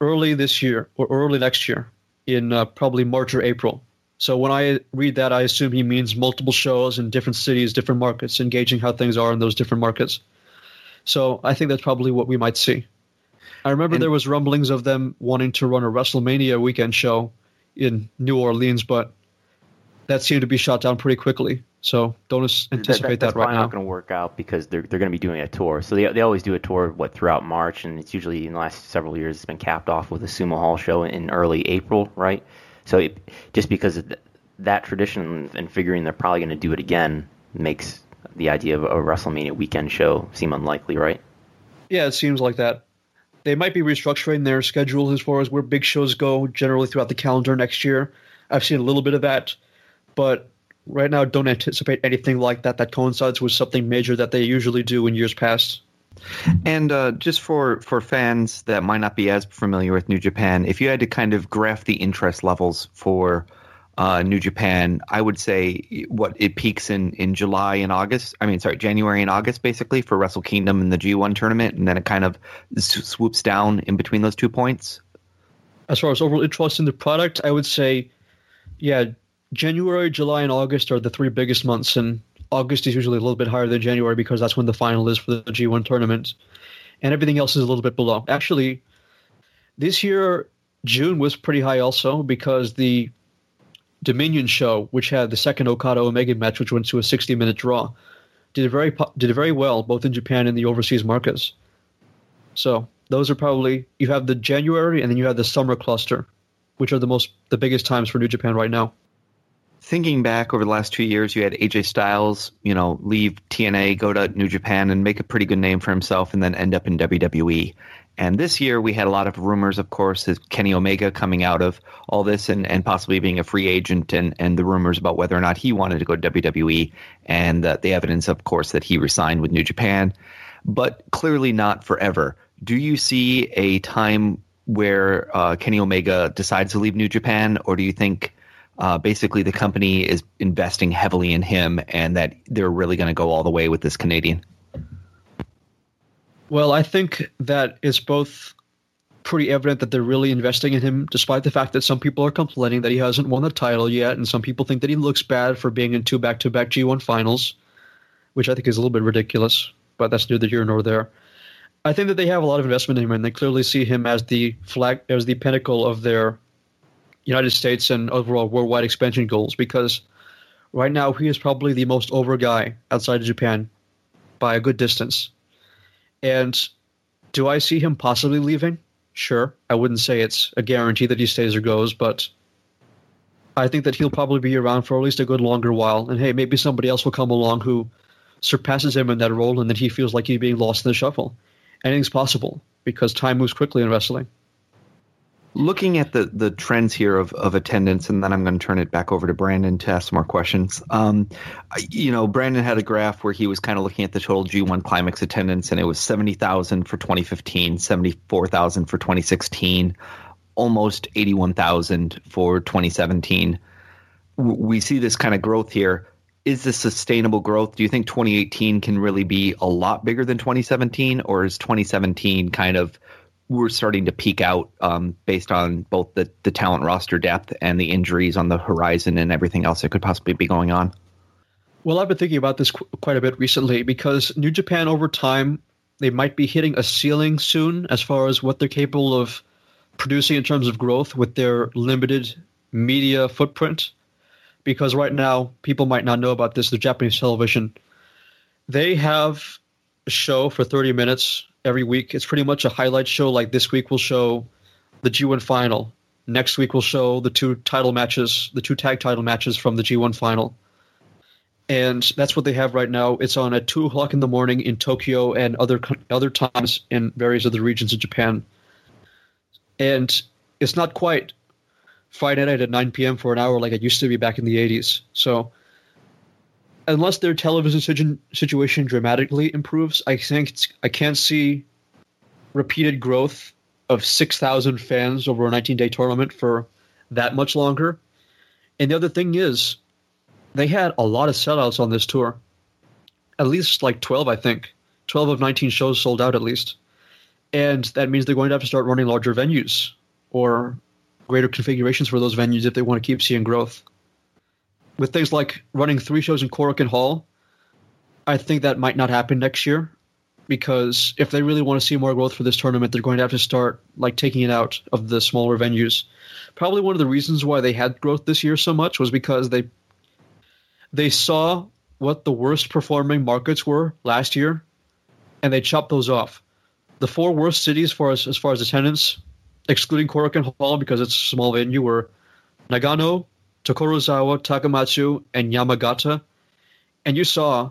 D: early this year or early next year, in uh, probably March or April. So when I read that, I assume he means multiple shows in different cities, different markets, engaging how things are in those different markets. So I think that's probably what we might see. I remember and, there was rumblings of them wanting to run a WrestleMania weekend show in New Orleans, but that seemed to be shot down pretty quickly. So don't anticipate
C: that, that,
D: that right now. That's
C: not going to work out because they're they're going to be doing a tour. So they they always do a tour what throughout March, and it's usually in the last several years it's been capped off with a Sumo Hall show in early April, right? So it, just because of that tradition and figuring they're probably going to do it again makes the idea of a WrestleMania weekend show seem unlikely, right?
D: Yeah, it seems like that. They might be restructuring their schedule as far as where big shows go generally throughout the calendar next year. I've seen a little bit of that, but right now don't anticipate anything like that that coincides with something major that they usually do in years past.
B: And uh, just for, for fans that might not be as familiar with New Japan, if you had to kind of graph the interest levels for uh, New Japan, I would say what it peaks in, in July and August. I mean, sorry, January and August, basically for Wrestle Kingdom and the G1 tournament, and then it kind of swoops down in between those two points.
D: As far as overall interest in the product, I would say, yeah, January, July, and August are the three biggest months, and August is usually a little bit higher than January because that's when the final is for the G1 tournament, and everything else is a little bit below. Actually, this year June was pretty high also because the Dominion show, which had the second Okada Omega match, which went to a 60 minute draw, did very did very well both in Japan and the overseas markets. So those are probably you have the January and then you have the summer cluster, which are the most the biggest times for New Japan right now
B: thinking back over the last two years, you had AJ Styles, you know, leave TNA, go to New Japan, and make a pretty good name for himself, and then end up in WWE. And this year, we had a lot of rumors, of course, of Kenny Omega coming out of all this and, and possibly being a free agent, and, and the rumors about whether or not he wanted to go to WWE, and uh, the evidence, of course, that he resigned with New Japan, but clearly not forever. Do you see a time where uh, Kenny Omega decides to leave New Japan, or do you think uh, basically the company is investing heavily in him and that they're really going to go all the way with this Canadian.
D: Well, I think that it's both pretty evident that they're really investing in him, despite the fact that some people are complaining that he hasn't won the title yet, and some people think that he looks bad for being in two back-to-back G1 finals, which I think is a little bit ridiculous. But that's neither here nor there. I think that they have a lot of investment in him, and they clearly see him as the flag, as the pinnacle of their United States and overall worldwide expansion goals. Because right now he is probably the most over guy outside of Japan by a good distance. And do I see him possibly leaving? Sure. I wouldn't say it's a guarantee that he stays or goes, but I think that he'll probably be around for at least a good longer while. And hey, maybe somebody else will come along who surpasses him in that role and then he feels like he's being lost in the shuffle. Anything's possible because time moves quickly in wrestling
B: looking at the the trends here of, of attendance, and then I'm going to turn it back over to Brandon to ask more questions. Um, you know, Brandon had a graph where he was kind of looking at the total G1 Climax attendance, and it was 70,000 for 2015, 74,000 for 2016, almost 81,000 for 2017. We see this kind of growth here. Is this sustainable growth? Do you think 2018 can really be a lot bigger than 2017, or is 2017 kind of we're starting to peak out um, based on both the, the talent roster depth and the injuries on the horizon and everything else that could possibly be going on.
D: Well, I've been thinking about this qu- quite a bit recently because New Japan, over time, they might be hitting a ceiling soon as far as what they're capable of producing in terms of growth with their limited media footprint. Because right now, people might not know about this. The Japanese television, they have a show for 30 minutes every week. It's pretty much a highlight show. Like this week, we'll show the G1 final. Next week, we'll show the two title matches, the two tag title matches from the G1 final. And that's what they have right now. It's on at two o'clock in the morning in Tokyo and other other times in various other regions of Japan. And it's not quite Friday night at 9 p.m. for an hour like it used to be back in the 80s. So unless their television situation dramatically improves, I think I can't see repeated growth of 6,000 fans over a 19 day tournament for that much longer. And the other thing is, they had a lot of sellouts on this tour. At least like 12, I think. 12 of 19 shows sold out at least. And that means they're going to have to start running larger venues or greater configurations for those venues if they want to keep seeing growth with things like running three shows in Korakuen Hall, I think that might not happen next year because if they really want to see more growth for this tournament, they're going to have to start like taking it out of the smaller venues. Probably one of the reasons why they had growth this year so much was because they they saw what the worst performing markets were last year, and they chopped those off. The four worst cities for as, as far as attendance, excluding Korakuen Hall because it's a small venue, were Nagano, Tokorozawa, Takamatsu, and Yamagata. And you saw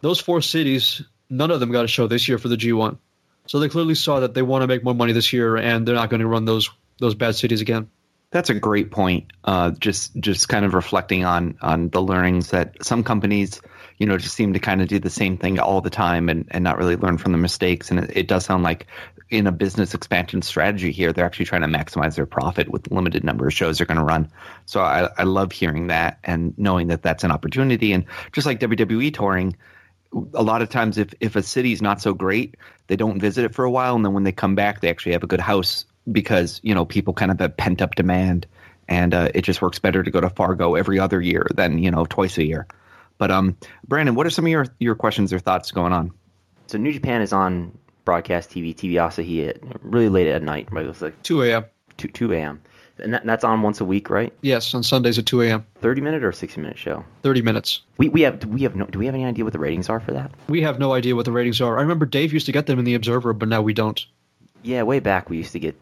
D: those four cities, none of them got a show this year for the G1. So they clearly saw that they want to make more money this year and they're not going to run those those bad cities again.
B: That's a great point. Uh, just just kind of reflecting on on the learnings that some companies, you know, just seem to kind of do the same thing all the time and, and not really learn from the mistakes. And it, it does sound like in a business expansion strategy here, they're actually trying to maximize their profit with the limited number of shows they're going to run. So I, I love hearing that and knowing that that's an opportunity. And just like WWE touring, a lot of times if, if a city's not so great, they don't visit it for a while. And then when they come back, they actually have a good house because, you know, people kind of have pent up demand. And uh, it just works better to go to Fargo every other year than, you know, twice a year. But um, Brandon, what are some of your, your questions or thoughts going on?
C: So New Japan is on broadcast TV, TV Asahi at really late at night. Right? It was like
D: 2 a.m.
C: 2, 2 a.m. And that, that's on once a week, right?
D: Yes, on Sundays at 2 a.m.
C: 30 minute or 60 minute show?
D: 30 minutes.
C: We, we have we have no do we have any idea what the ratings are for that?
D: We have no idea what the ratings are. I remember Dave used to get them in the Observer, but now we don't.
C: Yeah, way back we used to get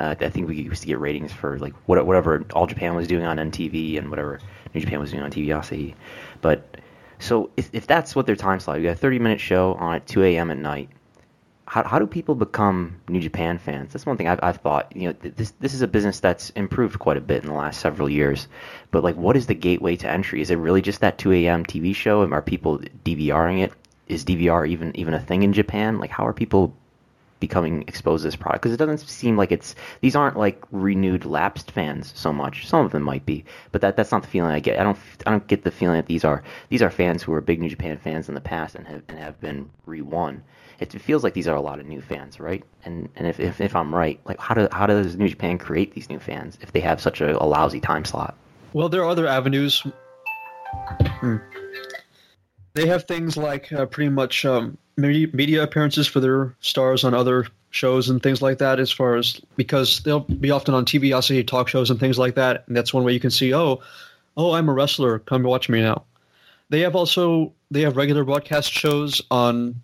C: uh, I think we used to get ratings for like whatever All Japan was doing on NTV and whatever New Japan was doing on TV Asahi. But so if, if that's what their time slot, you got a 30 minute show on at 2 a.m. at night how, how do people become New Japan fans? That's one thing I've, I've thought. You know, this this is a business that's improved quite a bit in the last several years. But like, what is the gateway to entry? Is it really just that 2 a.m. TV show? Are people DVRing it? Is DVR even even a thing in Japan? Like, how are people becoming exposed to this product because it doesn't seem like it's these aren't like renewed lapsed fans so much. Some of them might be, but that that's not the feeling I get. I don't I don't get the feeling that these are these are fans who are big New Japan fans in the past and have and have been re-won. It feels like these are a lot of new fans, right? And and if if, if I'm right, like how do how does New Japan create these new fans if they have such a, a lousy time slot?
D: Well, there are other avenues. Hmm. They have things like uh, pretty much um, media appearances for their stars on other shows and things like that. As far as because they'll be often on TV, also talk shows and things like that, and that's one way you can see. Oh, oh, I'm a wrestler. Come watch me now. They have also they have regular broadcast shows on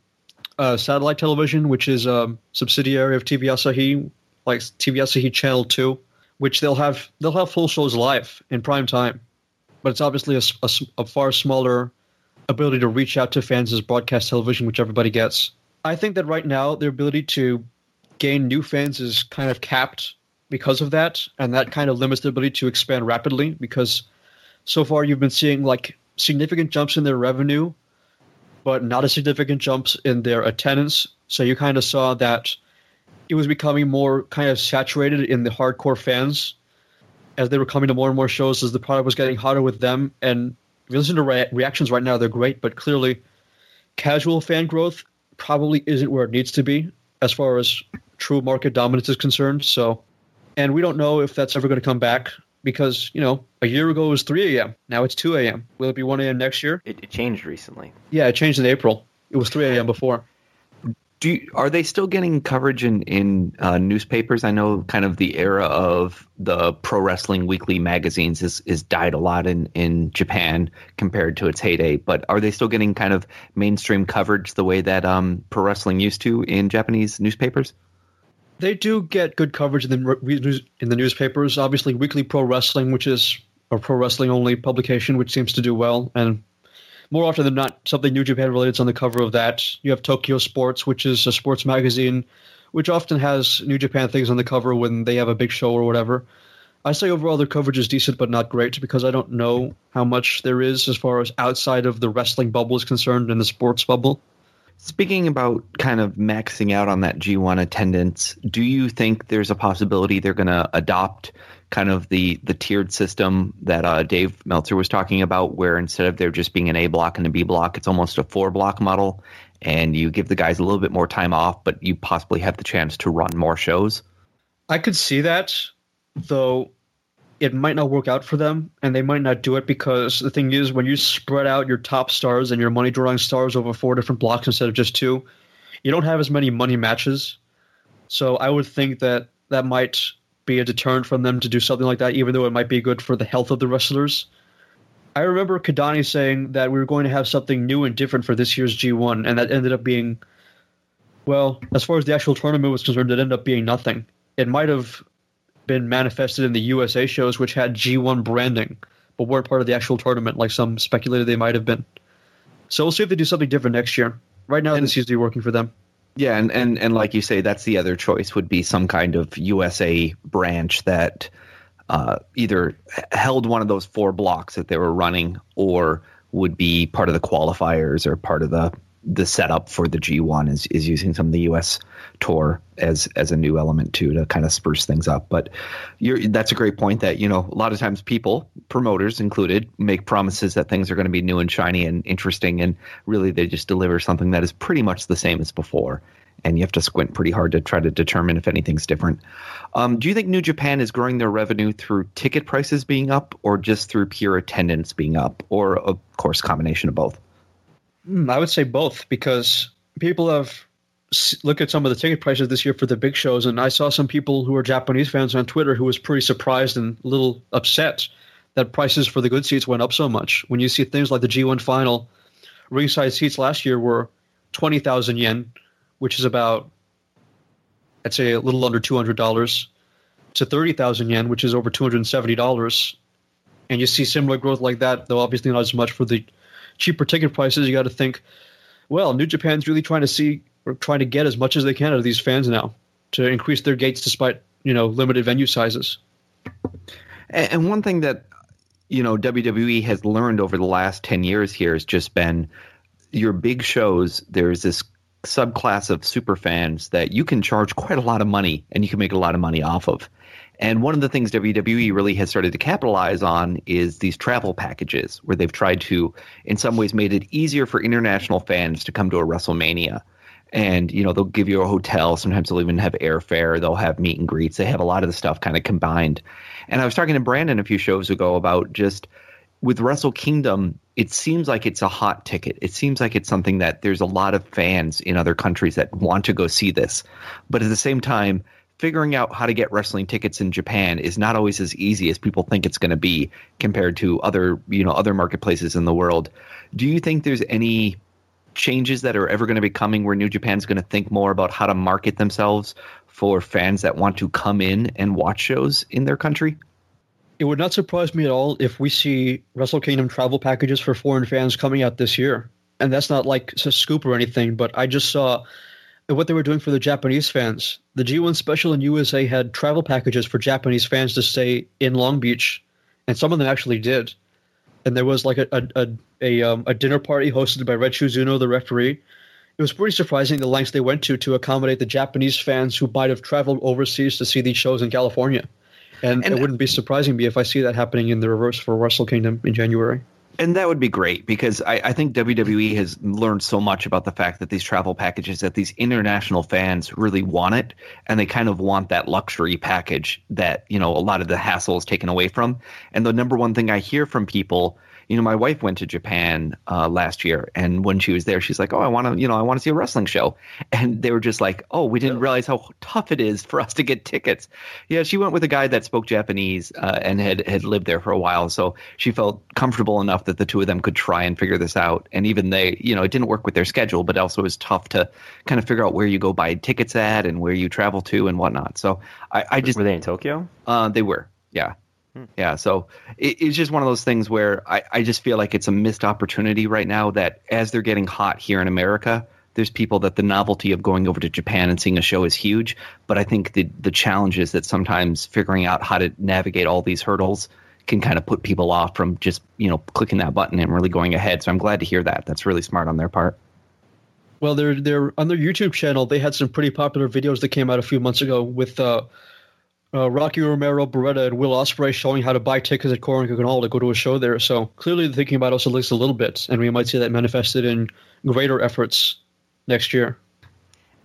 D: uh, satellite television, which is a subsidiary of TV Asahi, like TV Asahi Channel Two, which they'll have they'll have full shows live in prime time, but it's obviously a, a, a far smaller ability to reach out to fans as broadcast television, which everybody gets. I think that right now their ability to gain new fans is kind of capped because of that, and that kind of limits their ability to expand rapidly because so far you've been seeing like significant jumps in their revenue, but not as significant jumps in their attendance. So you kind of saw that it was becoming more kind of saturated in the hardcore fans as they were coming to more and more shows as the product was getting hotter with them and if you listen to re- reactions right now, they're great, but clearly, casual fan growth probably isn't where it needs to be as far as true market dominance is concerned. So, and we don't know if that's ever going to come back because you know a year ago it was 3 a.m. Now it's 2 a.m. Will it be 1 a.m. next year?
C: It, it changed recently.
D: Yeah, it changed in April. It was 3 a.m. before
B: do you, are they still getting coverage in in uh, newspapers? I know kind of the era of the pro wrestling weekly magazines is is died a lot in in Japan compared to its heyday. But are they still getting kind of mainstream coverage the way that um, pro wrestling used to in Japanese newspapers?
D: They do get good coverage in the in the newspapers. Obviously, Weekly Pro Wrestling, which is a pro wrestling only publication, which seems to do well, and more often than not, something New Japan related is on the cover of that. You have Tokyo Sports, which is a sports magazine, which often has New Japan things on the cover when they have a big show or whatever. I say overall their coverage is decent but not great because I don't know how much there is as far as outside of the wrestling bubble is concerned in the sports bubble.
B: Speaking about kind of maxing out on that G1 attendance, do you think there's a possibility they're going to adopt kind of the the tiered system that uh, Dave Meltzer was talking about, where instead of there just being an A block and a B block, it's almost a four block model, and you give the guys a little bit more time off, but you possibly have the chance to run more shows.
D: I could see that, though it might not work out for them, and they might not do it because the thing is, when you spread out your top stars and your money drawing stars over four different blocks instead of just two, you don't have as many money matches. So I would think that that might be a deterrent from them to do something like that, even though it might be good for the health of the wrestlers. I remember Kidani saying that we were going to have something new and different for this year's G1, and that ended up being, well, as far as the actual tournament was concerned, it ended up being nothing. It might have been manifested in the USA shows, which had G1 branding, but weren't part of the actual tournament, like some speculated they might have been. So we'll see if they do something different next year. Right now, and, this seems to be working for them.
B: Yeah, and, and and like you say, that's the other choice would be some kind of USA branch that uh, either held one of those four blocks that they were running, or would be part of the qualifiers or part of the the setup for the G1 is is using some of the US tour as as a new element too to kind of spruce things up. But that's a great point that you know a lot of times people, promoters included, make promises that things are going to be new and shiny and interesting, and really they just deliver something that is pretty much the same as before. And you have to squint pretty hard to try to determine if anything's different. Um, do you think New Japan is growing their revenue through ticket prices being up, or just through pure attendance being up, or of course combination of both?
D: Hmm, I would say both because people have look at some of the ticket prices this year for the big shows, and I saw some people who are Japanese fans on Twitter who was pretty surprised and a little upset that prices for the good seats went up so much. When you see things like the G1 final, ringside seats last year were twenty thousand yen, which is about I'd say a little under two hundred dollars, to thirty thousand yen, which is over two hundred and seventy dollars. And you see similar growth like that, though obviously not as much for the cheaper ticket prices, you got to think, well, New Japan's really trying to see or trying to get as much as they can out of these fans now to increase their gates despite you know limited venue sizes.
B: And one thing that you know WWE has learned over the last ten years here has just been your big shows. There's this subclass of super fans that you can charge quite a lot of money and you can make a lot of money off of. And one of the things WWE really has started to capitalize on is these travel packages where they've tried to, in some ways, made it easier for international fans to come to a WrestleMania. And, you know, they'll give you a hotel. Sometimes they'll even have airfare. They'll have meet and greets. They have a lot of the stuff kind of combined. And I was talking to Brandon a few shows ago about just with Wrestle Kingdom, it seems like it's a hot ticket. It seems like it's something that there's a lot of fans in other countries that want to go see this. But at the same time, figuring out how to get wrestling tickets in Japan is not always as easy as people think it's going to be compared to other, you know, other marketplaces in the world. Do you think there's any changes that are ever going to be coming where New Japan's going to think more about how to market themselves for fans that want to come in and watch shows in their country?
D: It would not surprise me at all if we see Wrestle Kingdom travel packages for foreign fans coming out this year. And that's not like a scoop or anything, but I just saw what they were doing for the Japanese fans. The G1 special in USA had travel packages for Japanese fans to stay in Long Beach, and some of them actually did. And there was like a a a, a, um, a dinner party hosted by Red Shoes the referee. It was pretty surprising the lengths they went to to accommodate the Japanese fans who might have traveled overseas to see these shows in California. And, and it wouldn't be surprising me if I see that happening in the reverse for Wrestle Kingdom in January
B: and that would be great because I, I, think WWE has learned so much about the fact that these travel packages that these international fans really want it, and they kind of want that luxury package that you know a lot of the hassle is taken away from. And the number one thing I hear from people you know, my wife went to Japan uh, last year, and when she was there, she's like, "Oh, I want to, you know, I want to see a wrestling show," and they were just like, "Oh, we didn't realize how tough it is for us to get tickets." Yeah, she went with a guy that spoke Japanese uh, and had had lived there for a while, so she felt comfortable enough that the two of them could try and figure this out. And even they, you know, it didn't work with their schedule, but also it was tough to kind of figure out where you go buy tickets at and where you travel to and whatnot. So I, I just
C: were they in Tokyo?
B: Uh, they were, yeah. Yeah, so it, it's just one of those things where I, I just feel like it's a missed opportunity right now that as they're getting hot here in America, there's people that the novelty of going over to Japan and seeing a show is huge. But I think the the challenge is that sometimes figuring out how to navigate all these hurdles can kind of put people off from just you know clicking that button and really going ahead. So I'm glad to hear that. That's really smart on their part.
D: Well, they're they're on their YouTube channel. They had some pretty popular videos that came out a few months ago with uh, uh, Rocky Romero, Beretta, and Will Ospreay showing how to buy tickets at Korakuen Hall to go to a show there. So clearly they're thinking about us at a little bit, and we might see that manifested in greater efforts next year.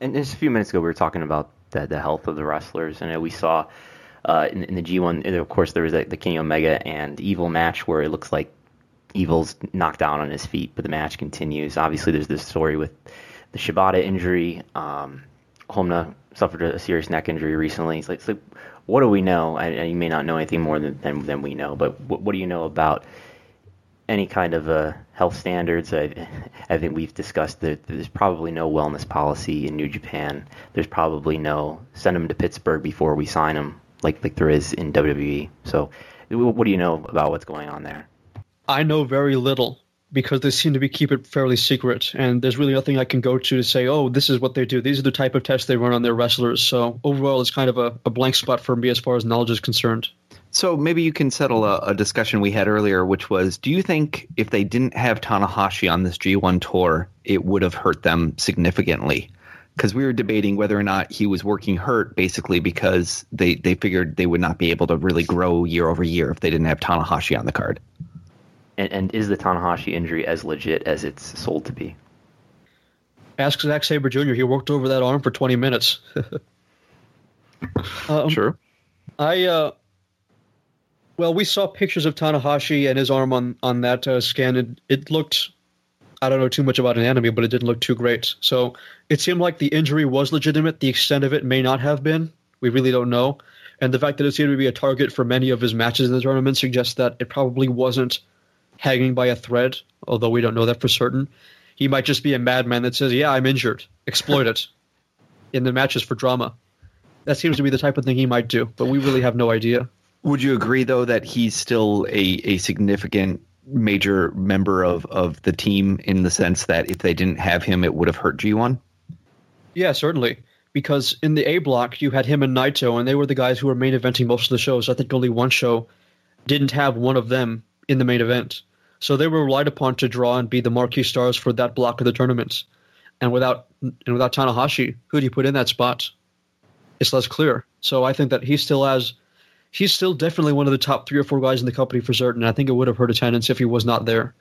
C: And just a few minutes ago, we were talking about the, the health of the wrestlers, and we saw uh, in, in, the G1, of course, there was a, the Kenny Omega and Evil match where it looks like Evil's knocked down on his feet, but the match continues. Obviously, there's this story with the Shibata injury. Um, Honma suffered a serious neck injury recently. It's like, it's like what do we know? I, you may not know anything more than, than, than we know, but what, what, do you know about any kind of uh, health standards? I, I think we've discussed that there's probably no wellness policy in New Japan. There's probably no send them to Pittsburgh before we sign them, like like there is in WWE. So, what do you know about what's going on there?
D: I know very little because they seem to be keep it fairly secret, and there's really nothing I can go to to say, oh, this is what they do. These are the type of tests they run on their wrestlers. So overall, it's kind of a, a blank spot for me as far as knowledge is concerned.
B: So maybe you can settle a, a, discussion we had earlier, which was: Do you think if they didn't have Tanahashi on this G1 tour, it would have hurt them significantly? Because we were debating whether or not he was working hurt, basically because they they figured they would not be able to really grow year over year if they didn't have Tanahashi on the card.
C: And, and is the Tanahashi injury as legit as it's sold to be?
D: Ask Zack Sabre Jr. He worked over that arm for 20 minutes.
B: um, sure.
D: I uh, well, we saw pictures of Tanahashi and his arm on on that uh, scan. It, it looked, I don't know too much about anatomy, but it didn't look too great. So it seemed like the injury was legitimate. The extent of it may not have been. We really don't know. And the fact that it seemed to be a target for many of his matches in the tournament suggests that it probably wasn't hanging by a thread, although we don't know that for certain. He might just be a madman that says, "Yeah, I'm injured. Exploit it." in the matches for drama. That seems to be the type of thing he might do, but we really have no idea.
B: Would you agree though that he's still a, a significant major member of, of the team in the sense that if they didn't have him it would have hurt G1?
D: Yeah, certainly. Because in the A block you had him and Naito and they were the guys who were main eventing most of the shows. I think only one show didn't have one of them in the main event. So they were relied upon to draw and be the marquee stars for that block of the tournament. And without and without Tanahashi, who do you put in that spot? It's less clear. So I think that he still has he's still definitely one of the top three or four guys in the company for certain. I think it would have hurt attendance if he was not there.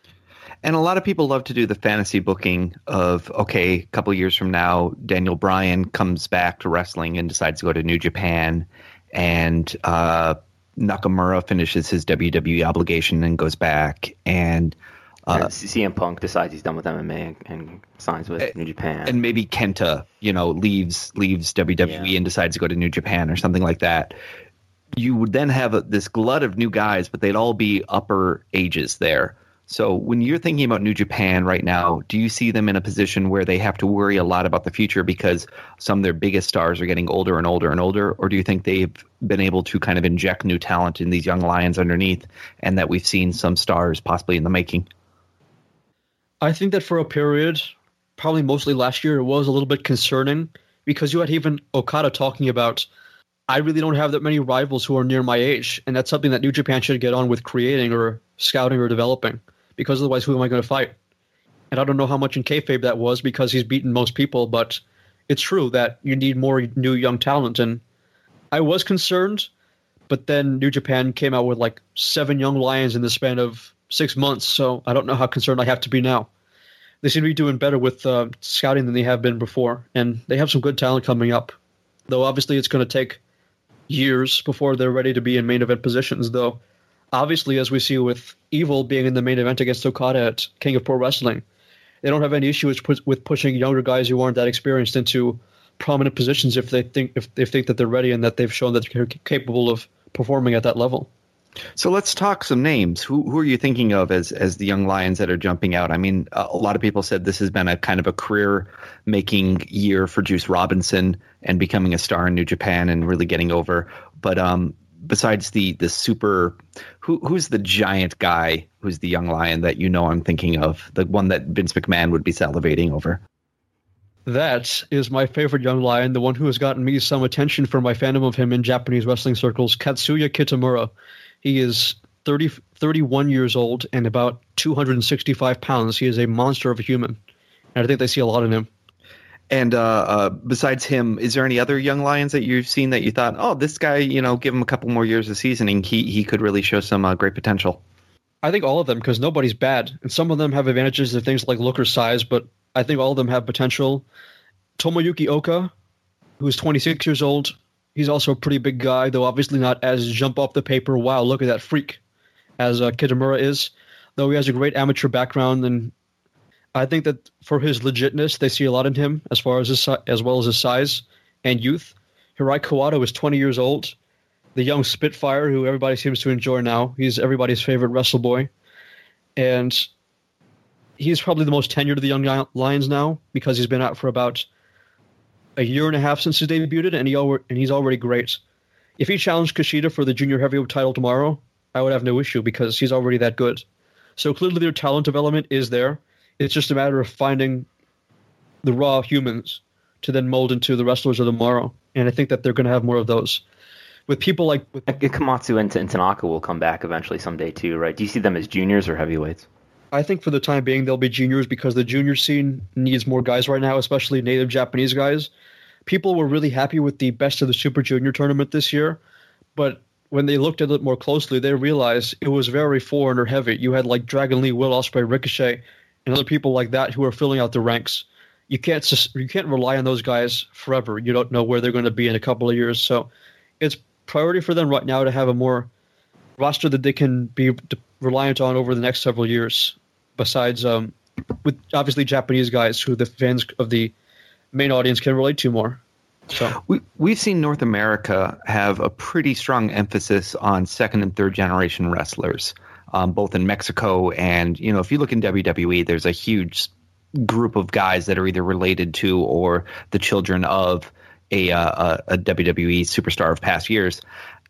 B: And a lot of people love to do the fantasy booking of okay, a couple years from now, Daniel Bryan comes back to wrestling and decides to go to New Japan, and uh, Nakamura finishes his WWE obligation and goes back, and
C: uh, CM Punk decides he's done with MMA and, and signs with and, New Japan,
B: and maybe Kenta, you know, leaves leaves WWE yeah. and decides to go to New Japan or something like that. You would then have a, this glut of new guys, but they'd all be upper ages there. So when you're thinking about New Japan right now, do you see them in a position where they have to worry a lot about the future because some of their biggest stars are getting older and older and older, or do you think they've been able to kind of inject new talent in these young lions underneath, and that we've seen some stars possibly in the making?
D: I think that for a period, probably mostly last year, it was a little bit concerning because you had even Okada talking about I really don't have that many rivals who are near my age, and that's something that New Japan should get on with creating or scouting or developing because otherwise, who am I going to fight? And I don't know how much in kayfabe that was because he's beaten most people, but it's true that you need more new young talent. And I was concerned, but then New Japan came out with like seven young lions in the span of six months, so I don't know how concerned I have to be now. They seem to be doing better with uh, scouting than they have been before, and they have some good talent coming up. Though obviously it's going to take years before they're ready to be in main event positions, though obviously, as we see with Evil being in the main event against Okada at King of Pro Wrestling, they don't have any issues with pushing younger guys who aren't that experienced into prominent positions if they think if they think that they're ready and that they've shown that they're capable of performing at that level.
B: So let's talk some names. Who who are you thinking of as as the young lions that are jumping out? I mean, a lot of people said this has been a kind of a career making year for Juice Robinson and becoming a star in New Japan and really getting over. But um, besides the the super who who's the giant guy who's the young lion that you know I'm thinking of? The one that Vince McMahon would be salivating over.
D: That is my favorite young lion the one who has gotten me some attention for my fandom of him in Japanese wrestling circles Katsuya Kitamura. He is 30 31 years old and about 265 pounds. He is a monster of a human and I think they see a lot in him
B: and uh, uh, besides him, is there any other young lions that you've seen that you thought, oh, this guy, you know, give him a couple more years of seasoning, he he could really show some uh, great potential?
D: I think all of them because nobody's bad, and some of them have advantages of things like look or size, but I think all of them have potential. Tomoyuki Oka, who's 26 years old, he's also a pretty big guy, though obviously not as jump off the paper. Wow, look at that freak, as uh, Kitamura is. Though he has a great amateur background and I think that for his legitness, they see a lot in him as far as his as well as his size and youth. Hirai Kawato is 20 years old, the young Spitfire who everybody seems to enjoy now. He's everybody's favorite wrestle boy, and he's probably the most tenured of the young lions now because he's been out for about a year and a half since he debuted, and he and he's already great. If he challenged Kushida for the junior heavyweight title tomorrow, I would have no issue because he's already that good. So clearly, their talent development is there it's just a matter of finding the raw humans to then mold into the wrestlers of tomorrow. And I think that they're going to have more of those. With people like with
C: Komatsu and, and Tanaka will come back eventually someday too, right? Do you see them as juniors or heavyweights?
D: I think for the time being they'll be juniors because the junior scene needs more guys right now, especially native Japanese guys. People were really happy with the best of the Super Junior tournament this year, but when they looked at it more closely, they realized it was very foreigner heavy. You had like Dragon Lee, Will Ospreay, Ricochet, and other people like that who are filling out the ranks. You can't you can't rely on those guys forever. You don't know where they're going to be in a couple of years. So it's priority for them right now to have a more roster that they can be reliant on over the next several years. Besides, um, with obviously Japanese guys who the fans of the main audience can relate to more. So
B: we we've seen North America have a pretty strong emphasis on second and third generation wrestlers um, both in Mexico and you know if you look in WWE, there's a huge group of guys that are either related to or the children of a, uh, a, WWE superstar of past years.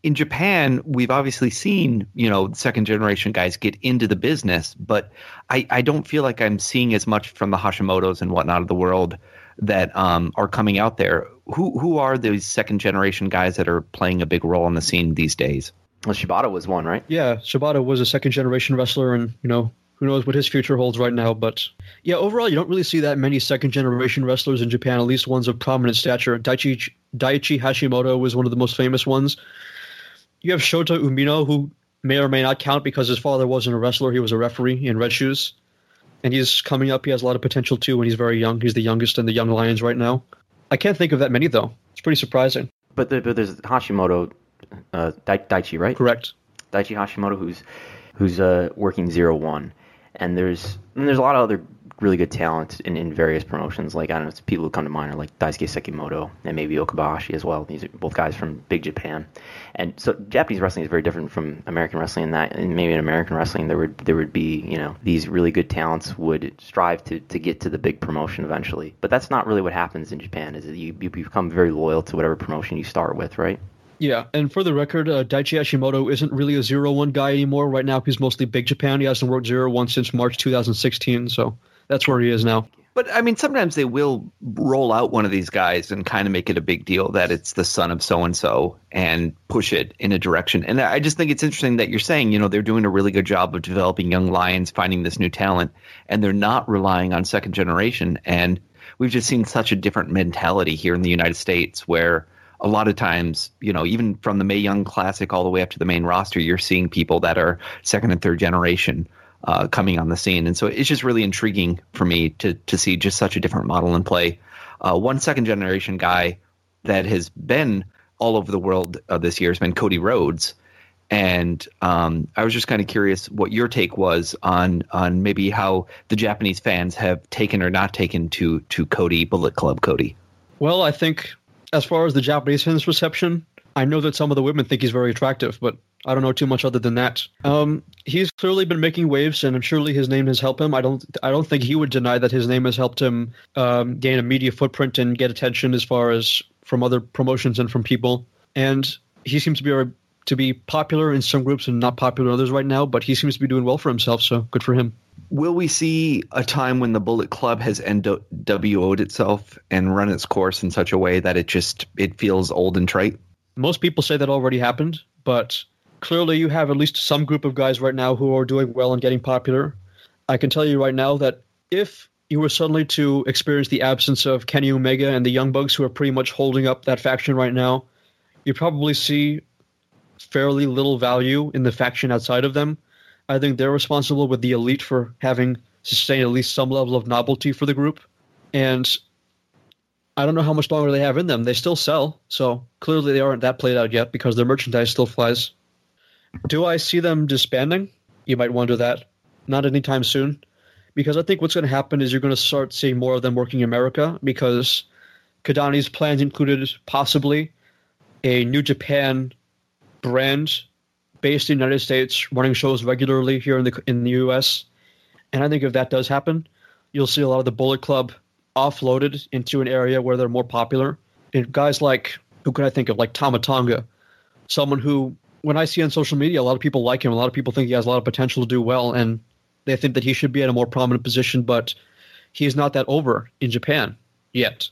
B: In Japan, we've obviously seen you know second generation guys get into the business, but I, I don't feel like I'm seeing as much from the Hashimoto's and whatnot of the world that um, are coming out there. Who who are these second generation guys that are playing a big role in the scene these days?
C: Well, Shibata was one, right?
D: Yeah, Shibata was a second generation wrestler, and you know who knows what his future holds right now. But yeah, overall, you don't really see that many second generation wrestlers in Japan, at least ones of prominent stature. Daichi, Daichi Hashimoto was one of the most famous ones. You have Shota Umino, who may or may not count because his father wasn't a wrestler, he was a referee in Red Shoes. And he's coming up. He has a lot of potential too when he's very young. He's the youngest in the Young Lions right now. I can't think of that many, though. It's pretty surprising.
C: But, the, but there's Hashimoto, uh, Daichi, right?
D: Correct.
C: Daichi Hashimoto, who's who's uh, working zero one, and there's and there's a lot of other really good talent in, in various promotions. Like I don't know, people who come to mind are like Daisuke Sekimoto and maybe Okabayashi as well. These are both guys from Big Japan, and so Japanese wrestling is very different from American wrestling. In that, and maybe in American wrestling, there would there would be you know these really good talents would strive to, to get to the big promotion eventually. But that's not really what happens in Japan. Is that you you become very loyal to whatever promotion you start with, right?
D: Yeah, and for the record, uh, Daichi Hashimoto isn't really a zero one guy anymore. Right now, he's mostly Big Japan. He hasn't worked zero one since March 2016, so that's where he is now.
B: But I mean, sometimes they will roll out one of these guys and kind of make it a big deal that it's the son of so and so and push it in a direction. And I just think it's interesting that you're saying, you know, they're doing a really good job of developing young lions, finding this new talent, and they're not relying on second generation. And we've just seen such a different mentality here in the United States where a lot of times, you know, even from the Mae Young Classic all the way up to the main roster, you're seeing people that are second and third generation uh, coming on the scene, and so it's just really intriguing for me to to see just such a different model in play. Uh, one second generation guy that has been all over the world uh, this year has been Cody Rhodes, and um, I was just kind of curious what your take was on on maybe how the Japanese fans have taken or not taken to to Cody Bullet Club Cody.
D: Well, I think as far as the Japanese fans' reception, I know that some of the women think he's very attractive, but I don't know too much other than that. Um, he's clearly been making waves, and I'm surely his name has helped him. I don't, I don't think he would deny that his name has helped him um, gain a media footprint and get attention as far as from other promotions and from people. And he seems to be to be popular in some groups and not popular in others right now. But he seems to be doing well for himself, so good for him.
B: Will we see a time when the Bullet Club has NWO'd itself and run its course in such a way that it just it feels old and trite?
D: Most people say that already happened, but clearly you have at least some group of guys right now who are doing well and getting popular. I can tell you right now that if you were suddenly to experience the absence of Kenny Omega and the Young Bucks, who are pretty much holding up that faction right now, you probably see fairly little value in the faction outside of them. I think they're responsible with the elite for having sustained at least some level of novelty for the group. And I don't know how much longer they have in them. They still sell, so clearly they aren't that played out yet because their merchandise still flies. Do I see them disbanding? You might wonder that. Not anytime soon. Because I think what's going to happen is you're going to start seeing more of them working in America because Kidani's plans included possibly a New Japan brand based in the United States, running shows regularly here in the in the U.S. And I think if that does happen, you'll see a lot of the Bullet Club offloaded into an area where they're more popular. And guys like who can I think of, like Tama Tonga, someone who when I see on social media, a lot of people like him. A lot of people think he has a lot of potential to do well, and they think that he should be in a more prominent position. But he's not that over in Japan yet.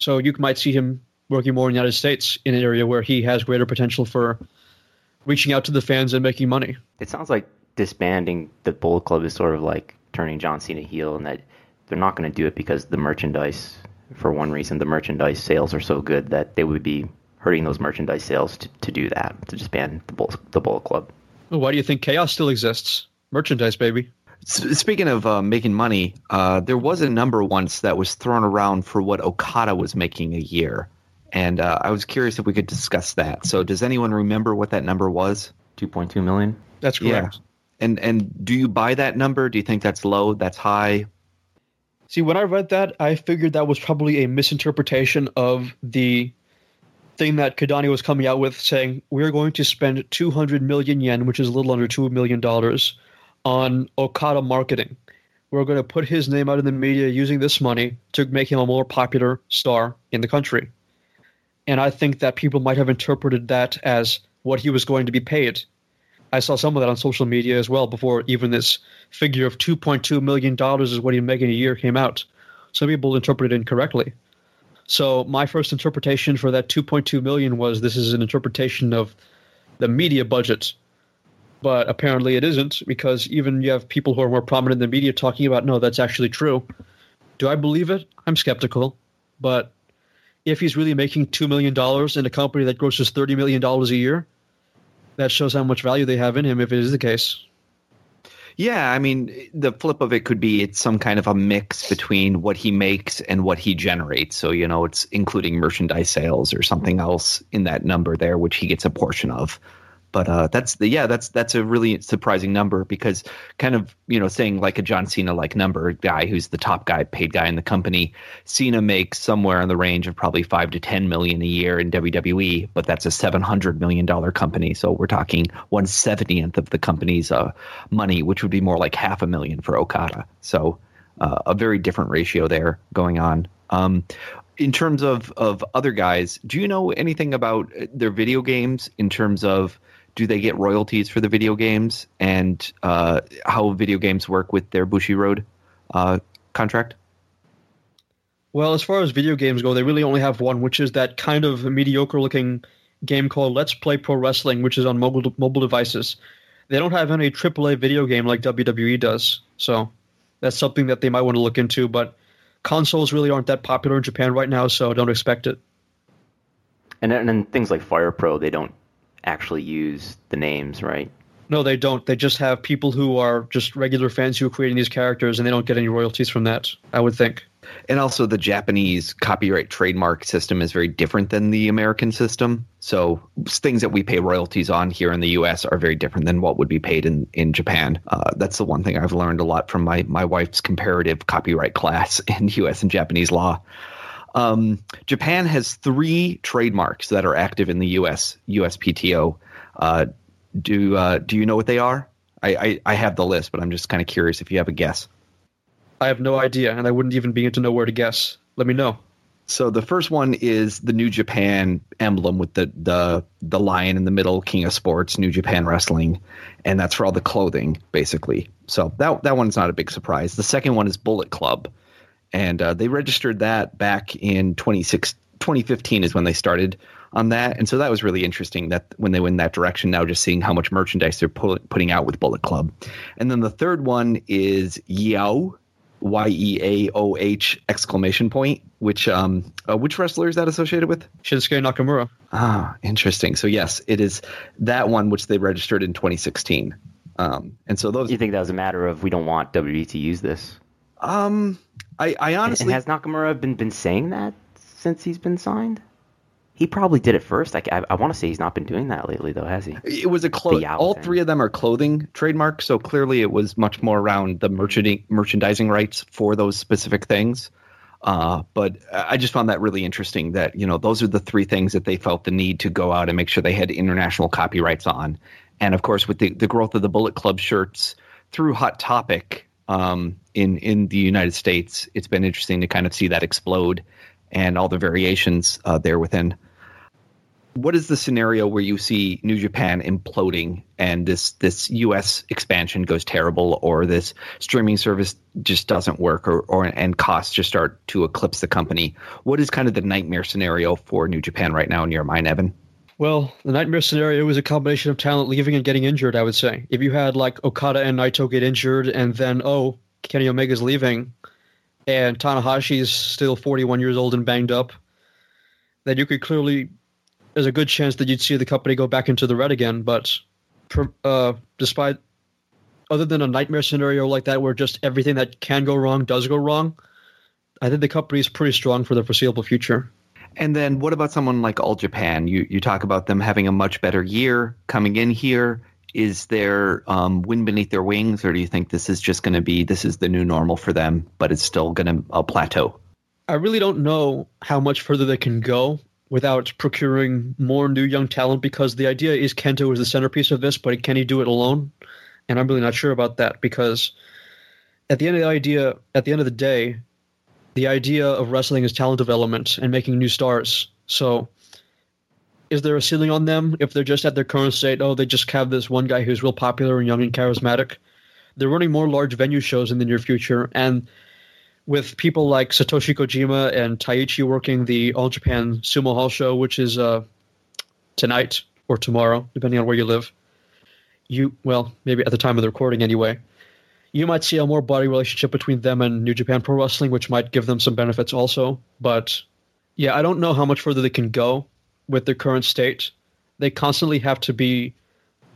D: So you might see him working more in the United States in an area where he has greater potential for reaching out to the fans and making money.
C: It sounds like disbanding the Bullet Club is sort of like turning John Cena heel, and that they're not going to do it because the merchandise, for one reason, the merchandise sales are so good that they would be hurting those merchandise sales to, to do that, to disband the Bullet, the Bullet Club.
D: Well, why do you think Chaos still exists? Merchandise, baby.
B: Speaking of uh, making money, uh, there was a number once that was thrown around for what Okada was making a year and uh, I was curious if we could discuss that. So, does anyone remember what that number was?
C: Two point two million.
D: That's correct.
B: Yeah. And and do you buy that number? Do you think that's low? That's high?
D: See, when I read that, I figured that was probably a misinterpretation of the thing that Kidani was coming out with, saying we're going to spend 200 million yen, which is a little under two million dollars, on Okada marketing. We're going to put his name out in the media using this money to make him a more popular star in the country and I think that people might have interpreted that as what he was going to be paid. I saw some of that on social media as well before even this figure of $2.2 million is what he'd make in a year came out. Some people interpreted it incorrectly. So my first interpretation for that 2.2 million was this is an interpretation of the media budget but apparently it isn't because even you have people who are more prominent in the media talking about no, that's actually true. Do I believe it? I'm skeptical, but if he's really making two million dollars in a company that grosses thirty million dollars a year, that shows how much value they have in him. If it is the case.
B: Yeah, I mean, the flip of it could be it's some kind of a mix between what he makes and what he generates. So, you know, it's including merchandise sales or something else in that number there, which he gets a portion of but uh, that's the yeah that's that's a really surprising number because kind of you know saying like a John Cena like number guy who's the top guy paid guy in the company Cena makes somewhere in the range of probably five to ten million a year in WWE but that's a seven hundred million dollar company so we're talking one seventieth of the company's uh, money which would be more like half a million for Okada so uh, a very different ratio there going on. Um, in terms of of other guys, do you know anything about their video games in terms of do they get royalties for the video games and uh, how video games work with their Bushiroad uh, contract?
D: Well, as far as video games go, they really only have one, which is that kind of mediocre looking game called Let's Play Pro Wrestling, which is on mobile mobile devices. They don't have any AAA video game like WWE does, so that's something that they might want to look into. But consoles really aren't that popular in Japan right now, so don't expect it.
C: And then, and then things like Fire Pro, they don't actually use the names, right?
D: No, they don't. They just have people who are just regular fans who are creating these characters, and they don't get any royalties from that. I would think.
B: And also, the Japanese copyright trademark system is very different than the American system. So, things that we pay royalties on here in the U.S. are very different than what would be paid in in Japan. Uh, that's the one thing I've learned a lot from my my wife's comparative copyright class in U.S. and Japanese law. Um, Japan has three trademarks that are active in the U.S. USPTO. Uh, do uh, do you know what they are? I, I, I have the list, but I'm just kind of curious if you have a guess.
D: I have no idea, and I wouldn't even begin to know where to guess. Let me know.
B: So the first one is the New Japan emblem with the the the lion in the middle, King of Sports, New Japan Wrestling, and that's for all the clothing, basically. So that that one's not a big surprise. The second one is Bullet Club, and uh, they registered that back in 2015 is when they started on that. And so that was really interesting that when they went in that direction now just seeing how much merchandise they're pull, putting out with bullet club. And then the third one is yao y-e-a-o-h exclamation point which um uh, which wrestler is that associated with?
D: Shinsuke nakamura.
B: Ah interesting. So yes it is that one which they registered in 2016 um and so those
C: you think that was a matter of we don't want WWE to use this
B: um I, I honestly
C: and, has Nakamura been been saying that since he's been signed? He probably did it first. I, I, I want to say he's not been doing that lately, though, has he?
B: It was a clothing. All thing. three of them are clothing trademarks, so clearly it was much more around the merchandising merchandising rights for those specific things. Uh, but I just found that really interesting. That you know those are the three things that they felt the need to go out and make sure they had international copyrights on, and of course with the the growth of the Bullet Club shirts through Hot Topic, um, in in the United States, it's been interesting to kind of see that explode and all the variations uh, there within. What is the scenario where you see New Japan imploding and this this U.S. expansion goes terrible, or this streaming service just doesn't work, or, or and costs just start to eclipse the company? What is kind of the nightmare scenario for New Japan right now in your mind, Evan?
D: Well, the nightmare scenario was a combination of talent leaving and getting injured. I would say if you had like Okada and Naito get injured, and then oh, Kenny Omega's leaving, and Tanahashi's still 41 years old and banged up, then you could clearly, there's a good chance that you'd see the company go back into the red again. But uh, despite, other than a nightmare scenario like that where just everything that can go wrong does go wrong, I think the company is pretty strong for the foreseeable future.
B: And then what about someone like All Japan? You you talk about them having a much better year coming in here is there um, wind beneath their wings, or do you think this is just going to be this is the new normal for them, but it's still going to uh, plateau?
D: I really don't know how much further they can go without procuring more new young talent because the idea is Kento is the centerpiece of this, but can he do it alone? And I'm really not sure about that because at the end of the idea, at the end of the day, the idea of wrestling is talent development and making new stars. So is there a ceiling on them if they're just at their current state? Oh, they just have this one guy who's real popular and young and charismatic. They're running more large venue shows in the near future, and with people like Satoshi Kojima and Taichi working the All Japan Sumo Hall show, which is uh, tonight or tomorrow, depending on where you live. you well maybe at the time of the recording anyway, you might see a more body relationship between them and New Japan Pro Wrestling, which might give them some benefits also. But yeah, I don't know how much further they can go with their current state. They constantly have to be,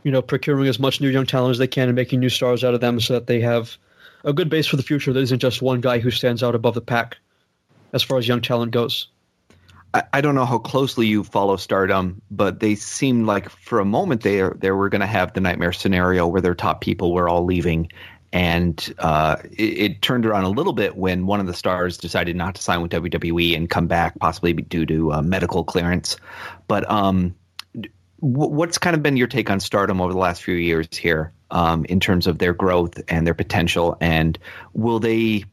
D: you know, procuring as much new young talent as they can and making new stars out of them so that they have a good base for the future that isn't just one guy who stands out above the pack as far as young talent goes.
B: I, don't know how closely you follow Stardom, but they seemed like for a moment they they were going to have the nightmare scenario where their top people were all leaving, and uh, it, it, turned around a little bit when one of the stars decided not to sign with WWE and come back, possibly due to uh, medical clearance. But um, what's kind of been your take on Stardom over the last few years here, um, in terms of their growth and their potential, and will they?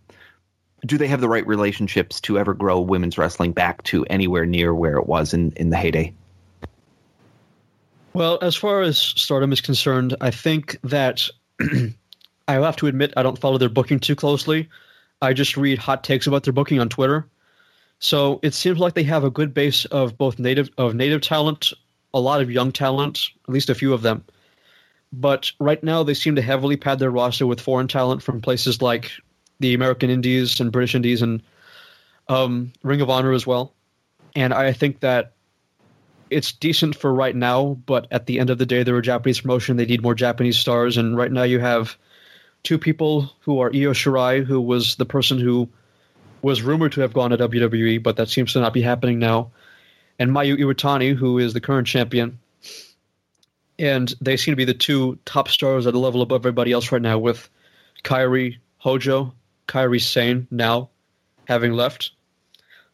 B: Do they have the right relationships to ever grow women's wrestling back to anywhere near where it was in, in the heyday?
D: Well, as far as Stardom is concerned, I think that I have to admit I don't follow their booking too closely. I just read hot takes about their booking on Twitter. So it seems like they have a good base of both native of native talent, a lot of young talent, at least a few of them. But right now they seem to heavily pad their roster with foreign talent from places like the American Indies and British Indies and um, Ring of Honor as well. And I think that it's decent for right now, but at the end of the day, they're a Japanese promotion. They need more Japanese stars, and right now you have two people who are Io Shirai, who was the person who was rumored to have gone to WWE, but that seems to not be happening now, and Mayu Iwatani, who is the current champion. And they seem to be the two top stars at a level above everybody else right now, with Kairi Hojo, Kairi Sane now having left.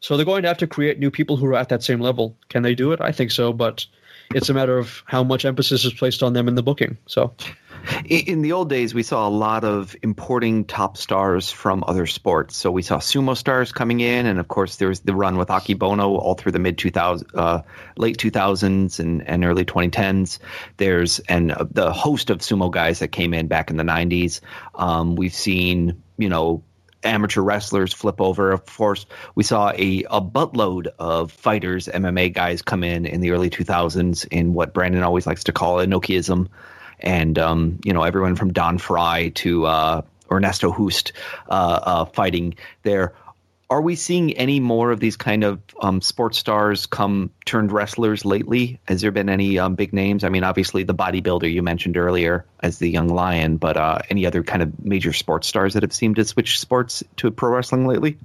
D: So they're going to have to create new people who are at that same level. Can they do it? I think so, but it's a matter of how much emphasis is placed on them in the booking. So
B: in the old days, we saw a lot of importing top stars from other sports. So we saw sumo stars coming in, and of course, there was the run with Akebono all through the mid 2000s, uh, late 2000s, and, and early 2010s. There's and uh, the host of sumo guys that came in back in the 90s. Um, we've seen, you know, amateur wrestlers flip over. Of course, we saw a, a buttload of fighters, MMA guys come in in the early 2000s in what Brandon always likes to call Inokiism and um, you know everyone from Don Frye to uh, Ernesto Hoost uh, uh, fighting there. Are we seeing any more of these kind of um, sports stars come turned wrestlers lately? Has there been any um, big names? I mean, obviously the bodybuilder you mentioned earlier as the young lion, but uh, any other kind of major sports stars that have seemed to switch sports to pro wrestling lately?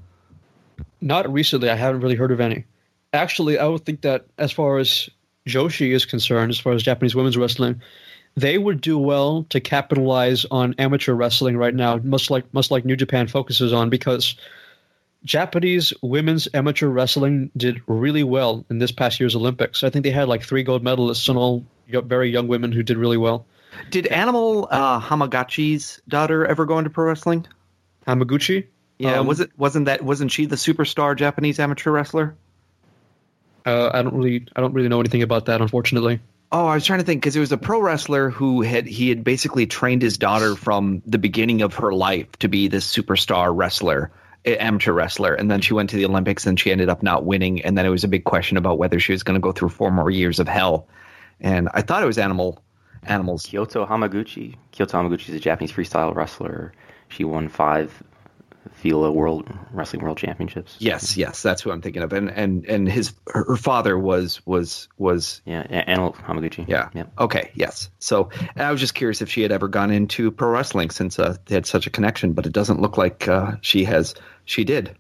D: Not recently. I haven't really heard of any. Actually, I would think that as far as Joshi is concerned, as far as Japanese women's wrestling, they would do well to capitalize on amateur wrestling right now, much like much like New Japan focuses on, because Japanese women's amateur wrestling did really well in this past year's Olympics. I think they had like three gold medalists and all very young women who did really well.
B: Did Animal uh, Hamaguchi's daughter ever go into pro wrestling?
D: Hamaguchi?
B: Yeah, um, was it wasn't that wasn't she the superstar Japanese amateur wrestler?
D: Uh, I don't really I don't really know anything about that, unfortunately.
B: Oh, I was trying to think because it was a pro wrestler who had he had basically trained his daughter from the beginning of her life to be this superstar wrestler, amateur wrestler, and then she went to the Olympics and she ended up not winning, and then it was a big question about whether she was going to go through four more years of hell. And I thought it was animal animals.
C: Kyoko Hamaguchi. Kyoko Hamaguchi is a Japanese freestyle wrestler. She won five FILA World Wrestling World Championships.
B: Yes, yes, that's who I'm thinking of. And and and his her father was was was
C: yeah, Animal Hamaguchi.
B: Yeah. yeah. Okay. Yes. So I was just curious if she had ever gone into pro wrestling since uh, they had such a connection, but it doesn't look like uh, she has. She did.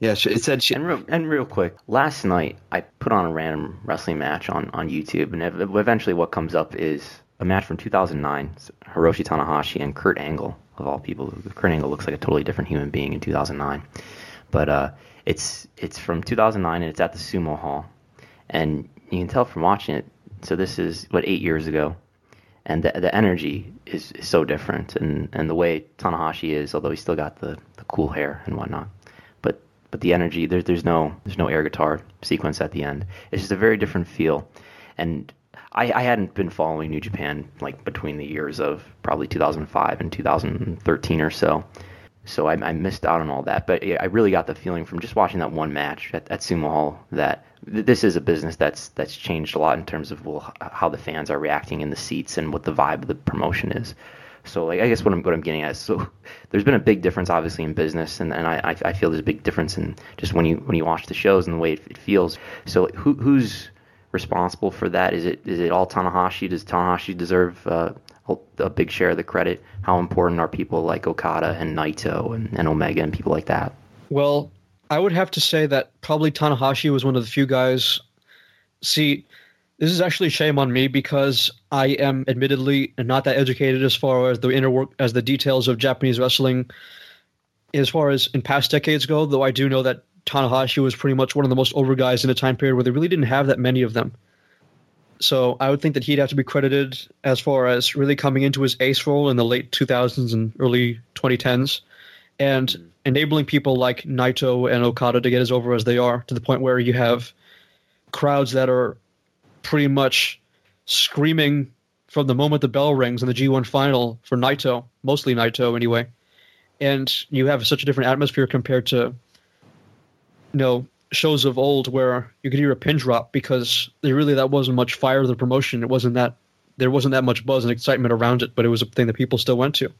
B: Yeah, it said she.
C: And real, and real quick, last night I put on a random wrestling match on on YouTube, and eventually what comes up is a match from 2009, Hiroshi Tanahashi and Kurt Angle of all people. Kurt Angle looks like a totally different human being in 2009, but uh, it's it's from 2009 and it's at the Sumo Hall, and you can tell from watching it. So this is what eight years ago, and the the energy is, is so different, and and the way Tanahashi is, although he's still got the, the cool hair and whatnot, but but the energy there's there's no there's no air guitar sequence at the end. It's just a very different feel, and I, I hadn't been following New Japan like between the years of probably 2005 and 2013 or so. So I, I missed out on all that. But I really got the feeling from just watching that one match at, at Sumo Hall that th- this is a business that's that's changed a lot in terms of well, how the fans are reacting in the seats and what the vibe of the promotion is. So like I guess what I'm what I'm getting at is so there's been a big difference obviously in business and, and I, I feel there's a big difference in just when you when you watch the shows and the way it, it feels. So who who's responsible for that? Is it is it all Tanahashi? Does Tanahashi deserve uh, a big share of the credit? How important are people like Okada and Naito and, and Omega and people like that?
D: Well, I would have to say that probably Tanahashi was one of the few guys. See, this is actually shame on me because I am admittedly not that educated as far as the inner work as the details of Japanese wrestling as far as in past decades go, though I do know that Tanahashi was pretty much one of the most over guys in a time period where they really didn't have that many of them. So I would think that he'd have to be credited as far as really coming into his ace role in the late 2000s and early 2010s and enabling people like Naito and Okada to get as over as they are to the point where you have crowds that are pretty much screaming from the moment the bell rings in the G1 final for Naito, mostly Naito anyway. And you have such a different atmosphere compared to you know shows of old where you could hear a pin drop because there really that wasn't much fire of the promotion. It wasn't that there wasn't that much buzz and excitement around it, but it was a thing that people still went to.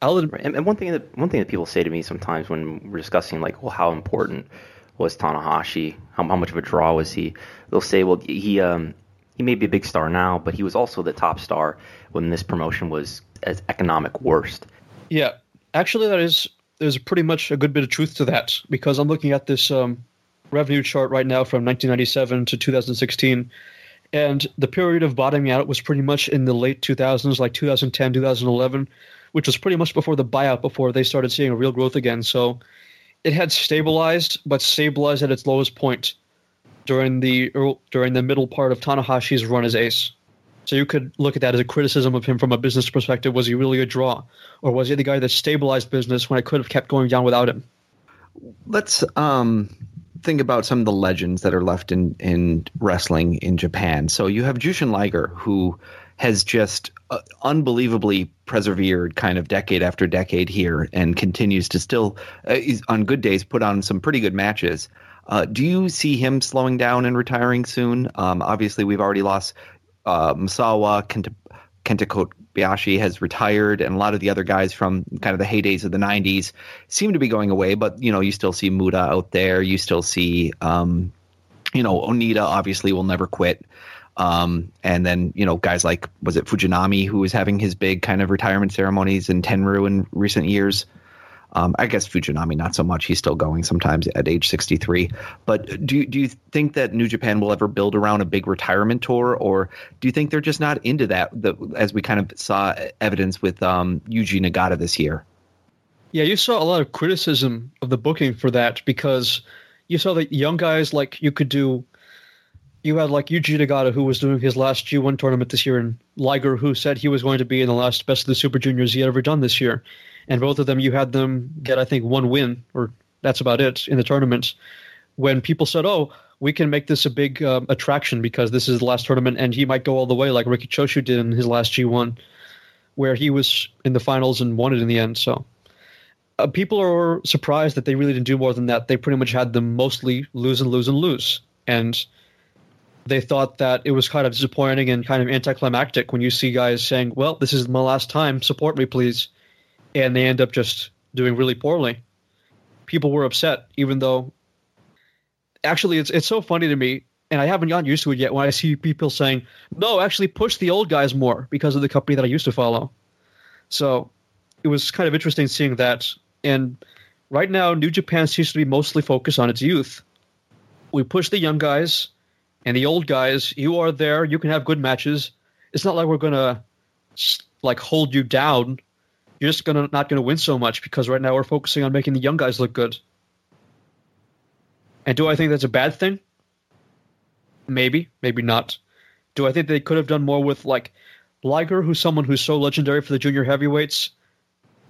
C: I'll, and, and one thing that one thing that people say to me sometimes when we're discussing like, well, how important was Tanahashi? How, how much of a draw was he? They'll say, well, he um, he may be a big star now, but he was also the top star when this promotion was as economic worst.
D: Yeah, actually, that is there's pretty much a good bit of truth to that because I'm looking at this um, revenue chart right now from 1997 to 2016, and the period of bottoming out was pretty much in the late 2000s, like 2010, 2011, which was pretty much before the buyout, before they started seeing a real growth again. So it had stabilized, but stabilized at its lowest point during the during the middle part of Tanahashi's run as ace. So you could look at that as a criticism of him from a business perspective. Was he really a draw, or was he the guy that stabilized business when I could have kept going down without him?
B: Let's um, think about some of the legends that are left in in wrestling in Japan. So you have Jushin Liger, who has just uh, unbelievably persevered kind of decade after decade here and continues to still uh, on good days put on some pretty good matches uh, do you see him slowing down and retiring soon? Um, obviously, we've already lost uh, Misawa. Kenta, Kenta Kobashi has retired, and a lot of the other guys from kind of the heydays of the '90s seem to be going away. But you know, you still see Muta out there. You still see, um, you know, Onita obviously will never quit. Um, and then you know guys like was it Fujinami who was having his big kind of retirement ceremonies in Tenryu in recent years. Um, I guess Fujinami not so much. He's still going sometimes at age 63. But do do you think that New Japan will ever build around a big retirement tour, or do you think they're just not into that? The, as we kind of saw evidence with um, Yuji Nagata this year.
D: Yeah, you saw a lot of criticism of the booking for that because you saw that young guys like you could do. You had like Yuji Nagata who was doing his last G1 tournament this year, and Liger who said he was going to be in the last Best of the Super Juniors he had ever done this year and both of them you had them get I think one win or that's about it in the tournament. When people said, "Oh, we can make this a big uh, attraction because this is the last tournament and he might go all the way like Riki Choshu did in his last G1, where he was in the finals and won it in the end." So. Uh, people are surprised that they really didn't do more than that. They pretty much had them mostly lose and lose and lose. And they thought that it was kind of disappointing and kind of anticlimactic when you see guys saying, Well, this is my last time, support me, please and they end up just doing really poorly. People were upset, even though actually it's it's so funny to me, and I haven't gotten used to it yet when I see people saying, "No, actually push the old guys more because of the company that I used to follow." So it was kind of interesting seeing that. And right now, New Japan seems to be mostly focused on its youth. We push the young guys and the old guys. You are there. You can have good matches. It's not like we're gonna like hold you down you're just gonna not gonna win so much because right now we're focusing on making the young guys look good. And do I think that's a bad thing? Maybe, maybe not. Do I think they could have done more with like Liger, who's someone who's so legendary for the junior heavyweights?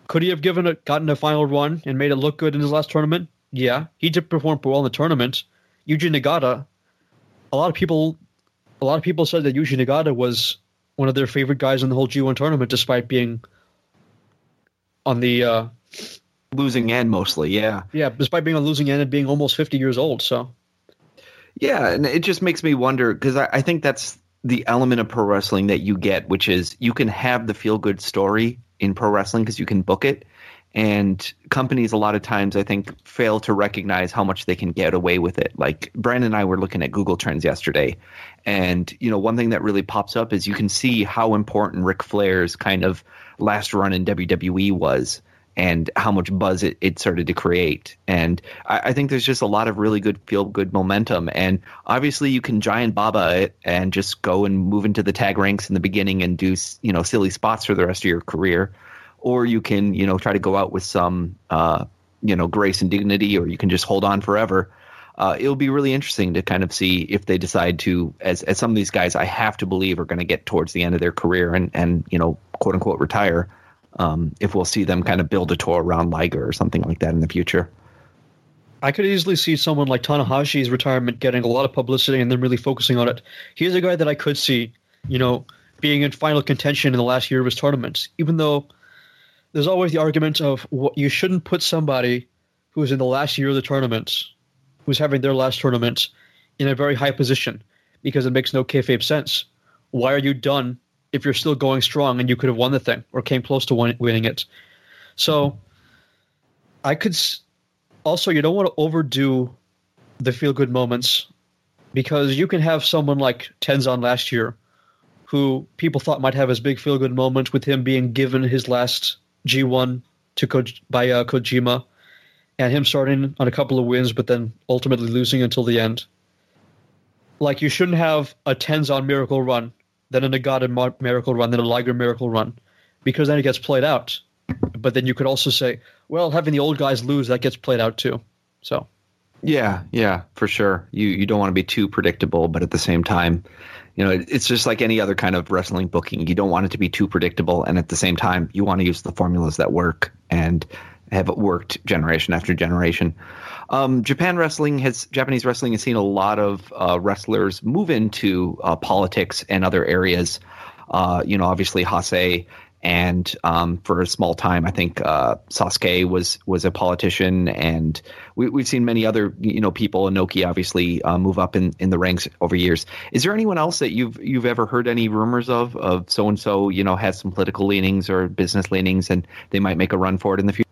D: Could he have given it, gotten a final run and made it look good in his last tournament? Yeah, he did perform well in the tournament. Yuji Nagata, a lot of people, a lot of people said that Yuji Nagata was one of their favorite guys in the whole G1 tournament, despite being on the uh,
B: losing end mostly. Yeah,
D: yeah, despite being on losing end and being almost fifty years old. So,
B: yeah, and it just makes me wonder because I, I think that's the element of pro wrestling that you get, which is you can have the feel good story in pro wrestling because you can book it. And companies, a lot of times, I think, fail to recognize how much they can get away with it. Like Brandon and I were looking at Google Trends yesterday, and you know, one thing that really pops up is you can see how important Ric Flair's kind of last run in WWE was and how much buzz it, it started to create. And I, I, think there's just a lot of really good feel good momentum. And obviously, you can giant Baba it and just go and move into the tag ranks in the beginning and do you know silly spots for the rest of your career, or you can you know try to go out with some uh, you know grace and dignity, or you can just hold on forever. Uh, it'll be really interesting to kind of see if they decide to, as, as some of these guys, I have to believe are going to get towards the end of their career and, and you know, quote unquote, retire um, if we'll see them kind of build a tour around Liger or something like that in the future.
D: I could easily see someone like Tanahashi's retirement getting a lot of publicity and then really focusing on it. He's a guy that I could see, you know, being in final contention in the last year of his tournament, even though there's always the argument of what you shouldn't put somebody who's in the last year of the tournament, who's having their last tournament, in a very high position because it makes no kayfabe sense. Why are you done if you're still going strong and you could have won the thing or came close to win- winning it. So I could s- also you don't want to overdo the feel good moments because you can have someone like Tenzan last year who people thought might have his big feel good moment with him being given his last G1 to by uh, Kojima and him starting on a couple of wins but then ultimately losing until the end. Like you shouldn't have a Tenzan miracle run then a Nagata miracle run, then a Liger miracle run, because then it gets played out. But then you could also say, well, having the old guys lose, that gets played out too. So.
B: Yeah, yeah, for sure. You you don't want to be too predictable, but at the same time, you know, it's just like any other kind of wrestling booking. You don't want it to be too predictable, and at the same time, you want to use the formulas that work and have worked generation after generation. Um, Japan wrestling has Japanese wrestling has seen a lot of uh, wrestlers move into uh, politics and other areas. Uh, you know, obviously Hase and um, for a small time, I think uh, Sasuke was was a politician, and we, have seen many other you know people. Inoki obviously uh, move up in, in the ranks over years. Is there anyone else that you've you've ever heard any rumors of of so and so you know has some political leanings or business leanings, and they might make a run for it in the future?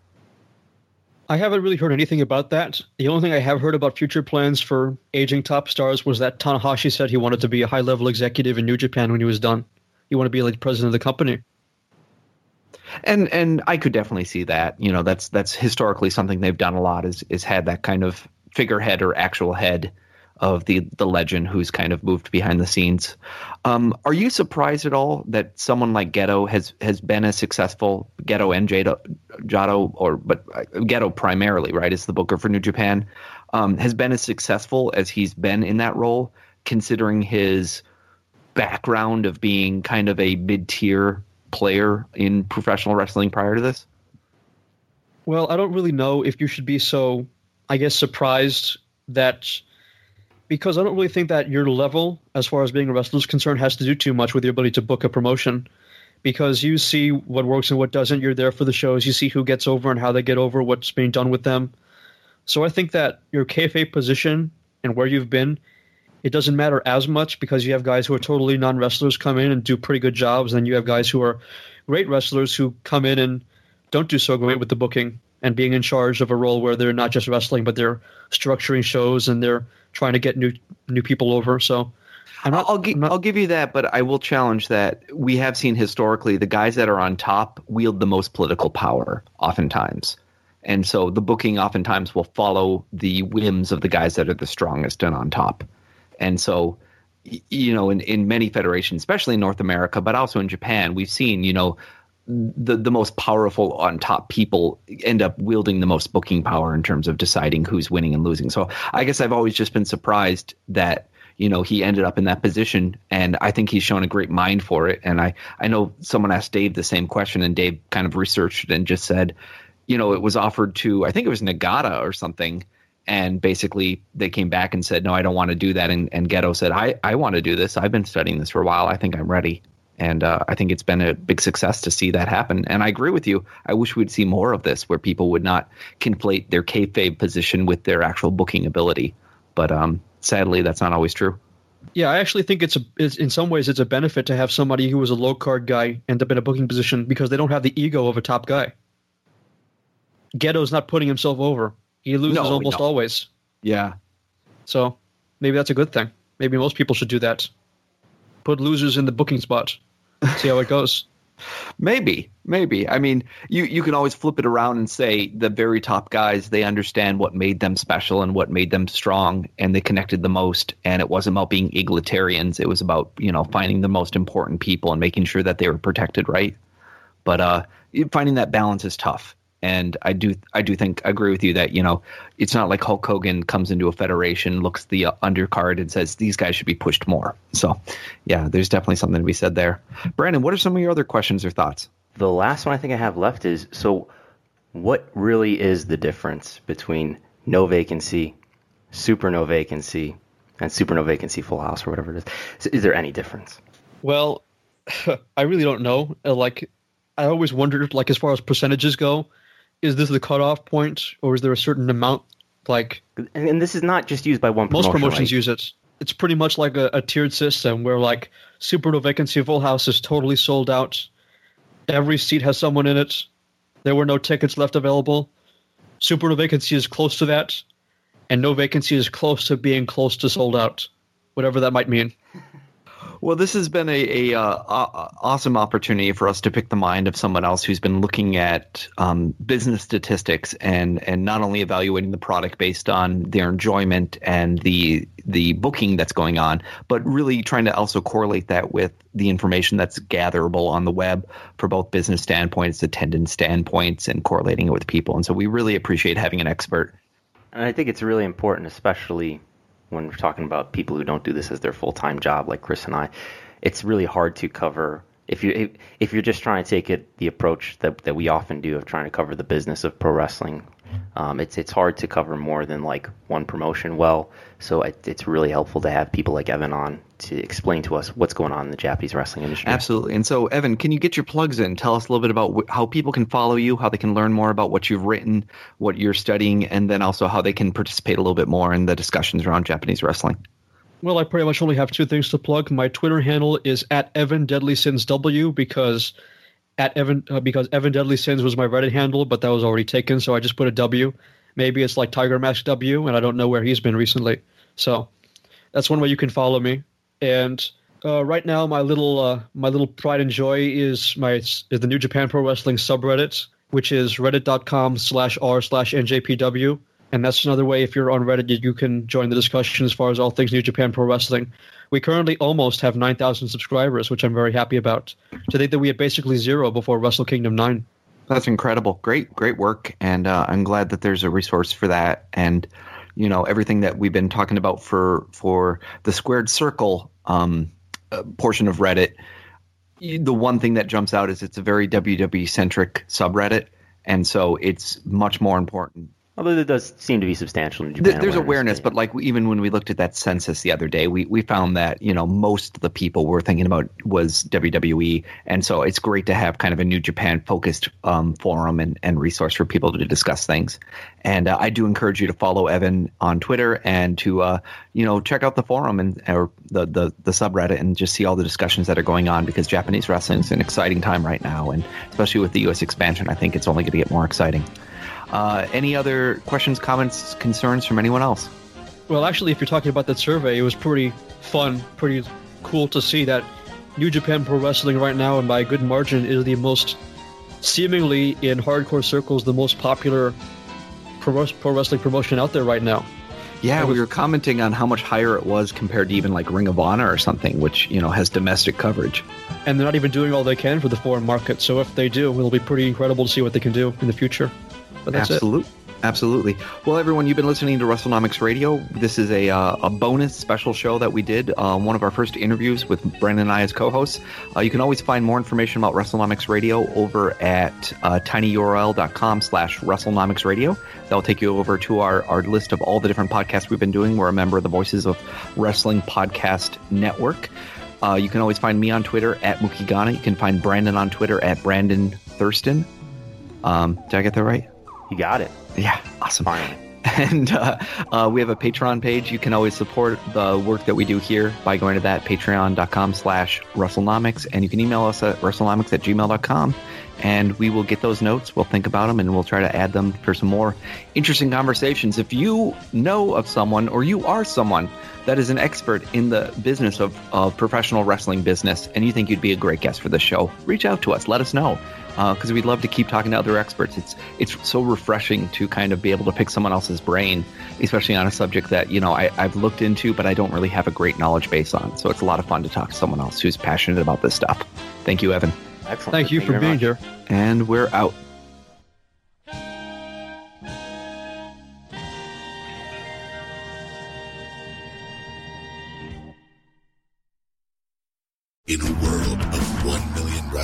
D: I haven't really heard anything about that. The only thing I have heard about future plans for aging top stars was that Tanahashi said he wanted to be a high level executive in New Japan when he was done. He wanted to be like president of the company.
B: And and I could definitely see that. You know, that's that's historically something they've done a lot is is had that kind of figurehead or actual head of the the legend who's kind of moved behind the scenes. Um, are you surprised at all that someone like Gedo has has been as successful? Gedo and Jado, Jado or but uh, Gedo primarily, right? Is the booker for New Japan um, has been as successful as he's been in that role, considering his background of being kind of a mid tier player in professional wrestling prior to this.
D: Well, I don't really know if you should be so, I guess, surprised that because I don't really think that your level, as far as being a wrestler is concerned, has to do too much with your ability to book a promotion. Because you see what works and what doesn't. You're there for the shows. You see who gets over and how they get over, what's being done with them. So I think that your kayfabe position and where you've been, it doesn't matter as much because you have guys who are totally non wrestlers come in and do pretty good jobs, and you have guys who are great wrestlers who come in and don't do so great with the booking and being in charge of a role where they're not just wrestling, but they're structuring shows and they're trying to get new new people over. So
B: I'm not, I'll, gi- not, I'll give you that, but I will challenge that. We have seen historically the guys that are on top wield the most political power, oftentimes. And so the booking oftentimes will follow the whims of the guys that are the strongest and on top. And so, you know, in, in many federations, especially in North America, but also in Japan, we've seen, you know, the the most powerful on top people end up wielding the most booking power in terms of deciding who's winning and losing. So I guess I've always just been surprised that you know he ended up in that position, and I think he's shown a great mind for it. And I I know someone asked Dave the same question, and Dave kind of researched and just said, you know, it was offered to I think it was Nagata or something. And basically, they came back and said, "No, I don't want to do that." And, and Gedo said, "I, I want to do this. I've been studying this for a while. I think I'm ready." And uh, I think it's been a big success to see that happen. And I agree with you. I wish we'd see more of this where people would not conflate their kayfabe position with their actual booking ability. But um, sadly, that's not always true.
D: Yeah, I actually think it's a it's, in some ways it's a benefit to have somebody who was a low card guy end up in a booking position because they don't have the ego of a top guy. Gedo's not putting himself over. He loses
B: No,
D: almost
B: no.
D: always.
B: Yeah.
D: So maybe that's a good thing. Maybe most people should do that. Put losers in the booking spot. See how it goes.
B: Maybe, maybe. I mean, you you can always flip it around and say the very top guys they understand what made them special and what made them strong, and they connected the most. And it wasn't about being egalitarians; it was about you know finding the most important people and making sure that they were protected, right? But uh, finding that balance is tough. And I do I do think I agree with you that you know it's not like Hulk Hogan comes into a federation, looks the uh, undercard, and says these guys should be pushed more. So, yeah, there's definitely something to be said there. Brandon, what are some of your other questions or thoughts?
C: The last one I think I have left is so what really is the difference between no vacancy, super no vacancy, and super no vacancy full house or whatever it is? Is, is there any difference?
D: Well, I really don't know. Uh, Like, I always wondered, like, as far as percentages go, is this the cutoff point, or is there a certain amount? Like,
C: And, this is not just used by one
D: most promotions
C: right?
D: use it. It's pretty much like a, a tiered system where, like, Super No Vacancy Full House is totally sold out. Every seat has someone in it. There were no tickets left available. Super No Vacancy is close to that, and No Vacancy is close to being close to sold out, whatever that might mean.
B: Well, this has been a, a uh, awesome opportunity for us to pick the mind of someone else who's been looking at um, business statistics and and not only evaluating the product based on their enjoyment and the the booking that's going on, but really trying to also correlate that with the information that's gatherable on the web for both business standpoints, attendance standpoints, and correlating it with people. And so we really appreciate having an expert.
C: And I think it's really important, especially when we're talking about people who don't do this as their full time job, like Chris and I. It's really hard to cover if you if, if you're just trying to take it the approach that that we often do of trying to cover the business of pro wrestling. Um, it's it's hard to cover more than like one promotion well. So it, it's really helpful to have people like Evan on to explain to us what's going on in the Japanese wrestling industry.
B: Absolutely. And so, Evan, can you get your plugs in? Tell us a little bit about wh- how people can follow you, how they can learn more about what you've written, what you're studying, and then also how they can participate a little bit more in the discussions around Japanese wrestling.
D: Well, I pretty much only have two things to plug. My Twitter handle is at Evan Deadly Sins W because at Evan uh, because Evan Deadly Sins was my Reddit handle, but that was already taken, so I just put a W. Maybe it's like Tiger Mask W, and I don't know where he's been recently. So that's one way you can follow me. And uh, right now, my little uh, my little pride and joy is my is the New Japan Pro Wrestling subreddit, which is reddit.com slash r slash njpw. And that's another way, if you're on Reddit, you, can join the discussion as far as all things New Japan Pro Wrestling. We currently almost have 9,000 subscribers, which I'm very happy about. To think that we had basically zero before Wrestle Kingdom 9.
B: That's incredible. Great, great work. And uh, I'm glad that there's a resource for that. And, you know, everything that we've been talking about for, for the squared circle um, portion of Reddit, the one thing that jumps out is it's a very WWE centric subreddit. And so it's much more important
C: Although there does seem to be substantial
B: Th-
C: Japan
B: there's awareness,
C: too.
B: but like even when we looked at that census the other day, we, we found that you know most of the people were thinking about was WWE, and so it's great to have kind of a New Japan focused um, forum and, and resource for people to discuss things. And uh, I do encourage you to follow Evan on Twitter and to uh, you know check out the forum and or the, the the subreddit and just see all the discussions that are going on because Japanese wrestling is an exciting time right now, and especially with the U.S. expansion, I think it's only going to get more exciting. Uh, any other questions, comments, concerns from anyone else?
D: Well, actually, if you're talking about that survey, it was pretty fun, pretty cool to see that New Japan Pro Wrestling right now, and by a good margin, is the most, seemingly in hardcore circles, the most popular pro, pro wrestling promotion out there right now.
B: Yeah, we were commenting on how much higher it was compared to even like Ring of Honor or something, which you know has domestic coverage.
D: And they're not even doing all they can for the foreign market. So if they do, it'll be pretty incredible to see what they can do in the future. But that's.
B: Absolutely. Absolutely. Well, everyone, you've been listening to WrestleNomics Radio. This is a, uh, a bonus special show that we did, um, one of our first interviews with Brandon and I as co-hosts. Uh, you can always find more information about WrestleNomics Radio over at uh, tinyurl.com slash WrestleNomics Radio. That'll take you over to our, our list of all the different podcasts we've been doing. We're a member of the Voices of Wrestling Podcast Network. Uh, you can always find me on Twitter at Mookieghana. You can find Brandon on Twitter at Brandon Thurston. Um, did I get that right?
C: You got it.
B: Yeah, awesome.
C: Finally.
B: And uh, uh, we have a Patreon page. You can always support the work that we do here by going to that patreon.com slash WrestleNomics. And you can email us at wrestlenomics at gmail.com. And we will get those notes. We'll think about them and we'll try to add them for some more interesting conversations. If you know of someone or you are someone that is an expert in the business of, of professional wrestling business and you think you'd be a great guest for the show, reach out to us. Let us know because uh, we'd love to keep talking to other experts. It's it's so refreshing to kind of be able to pick someone else's brain, especially on a subject that you know I, I've looked into, but I don't really have a great knowledge base on. So it's a lot of fun to talk to someone else who's passionate about this stuff. Thank you, Evan.
C: Excellent.
D: Thank you for being here.
B: And we're out.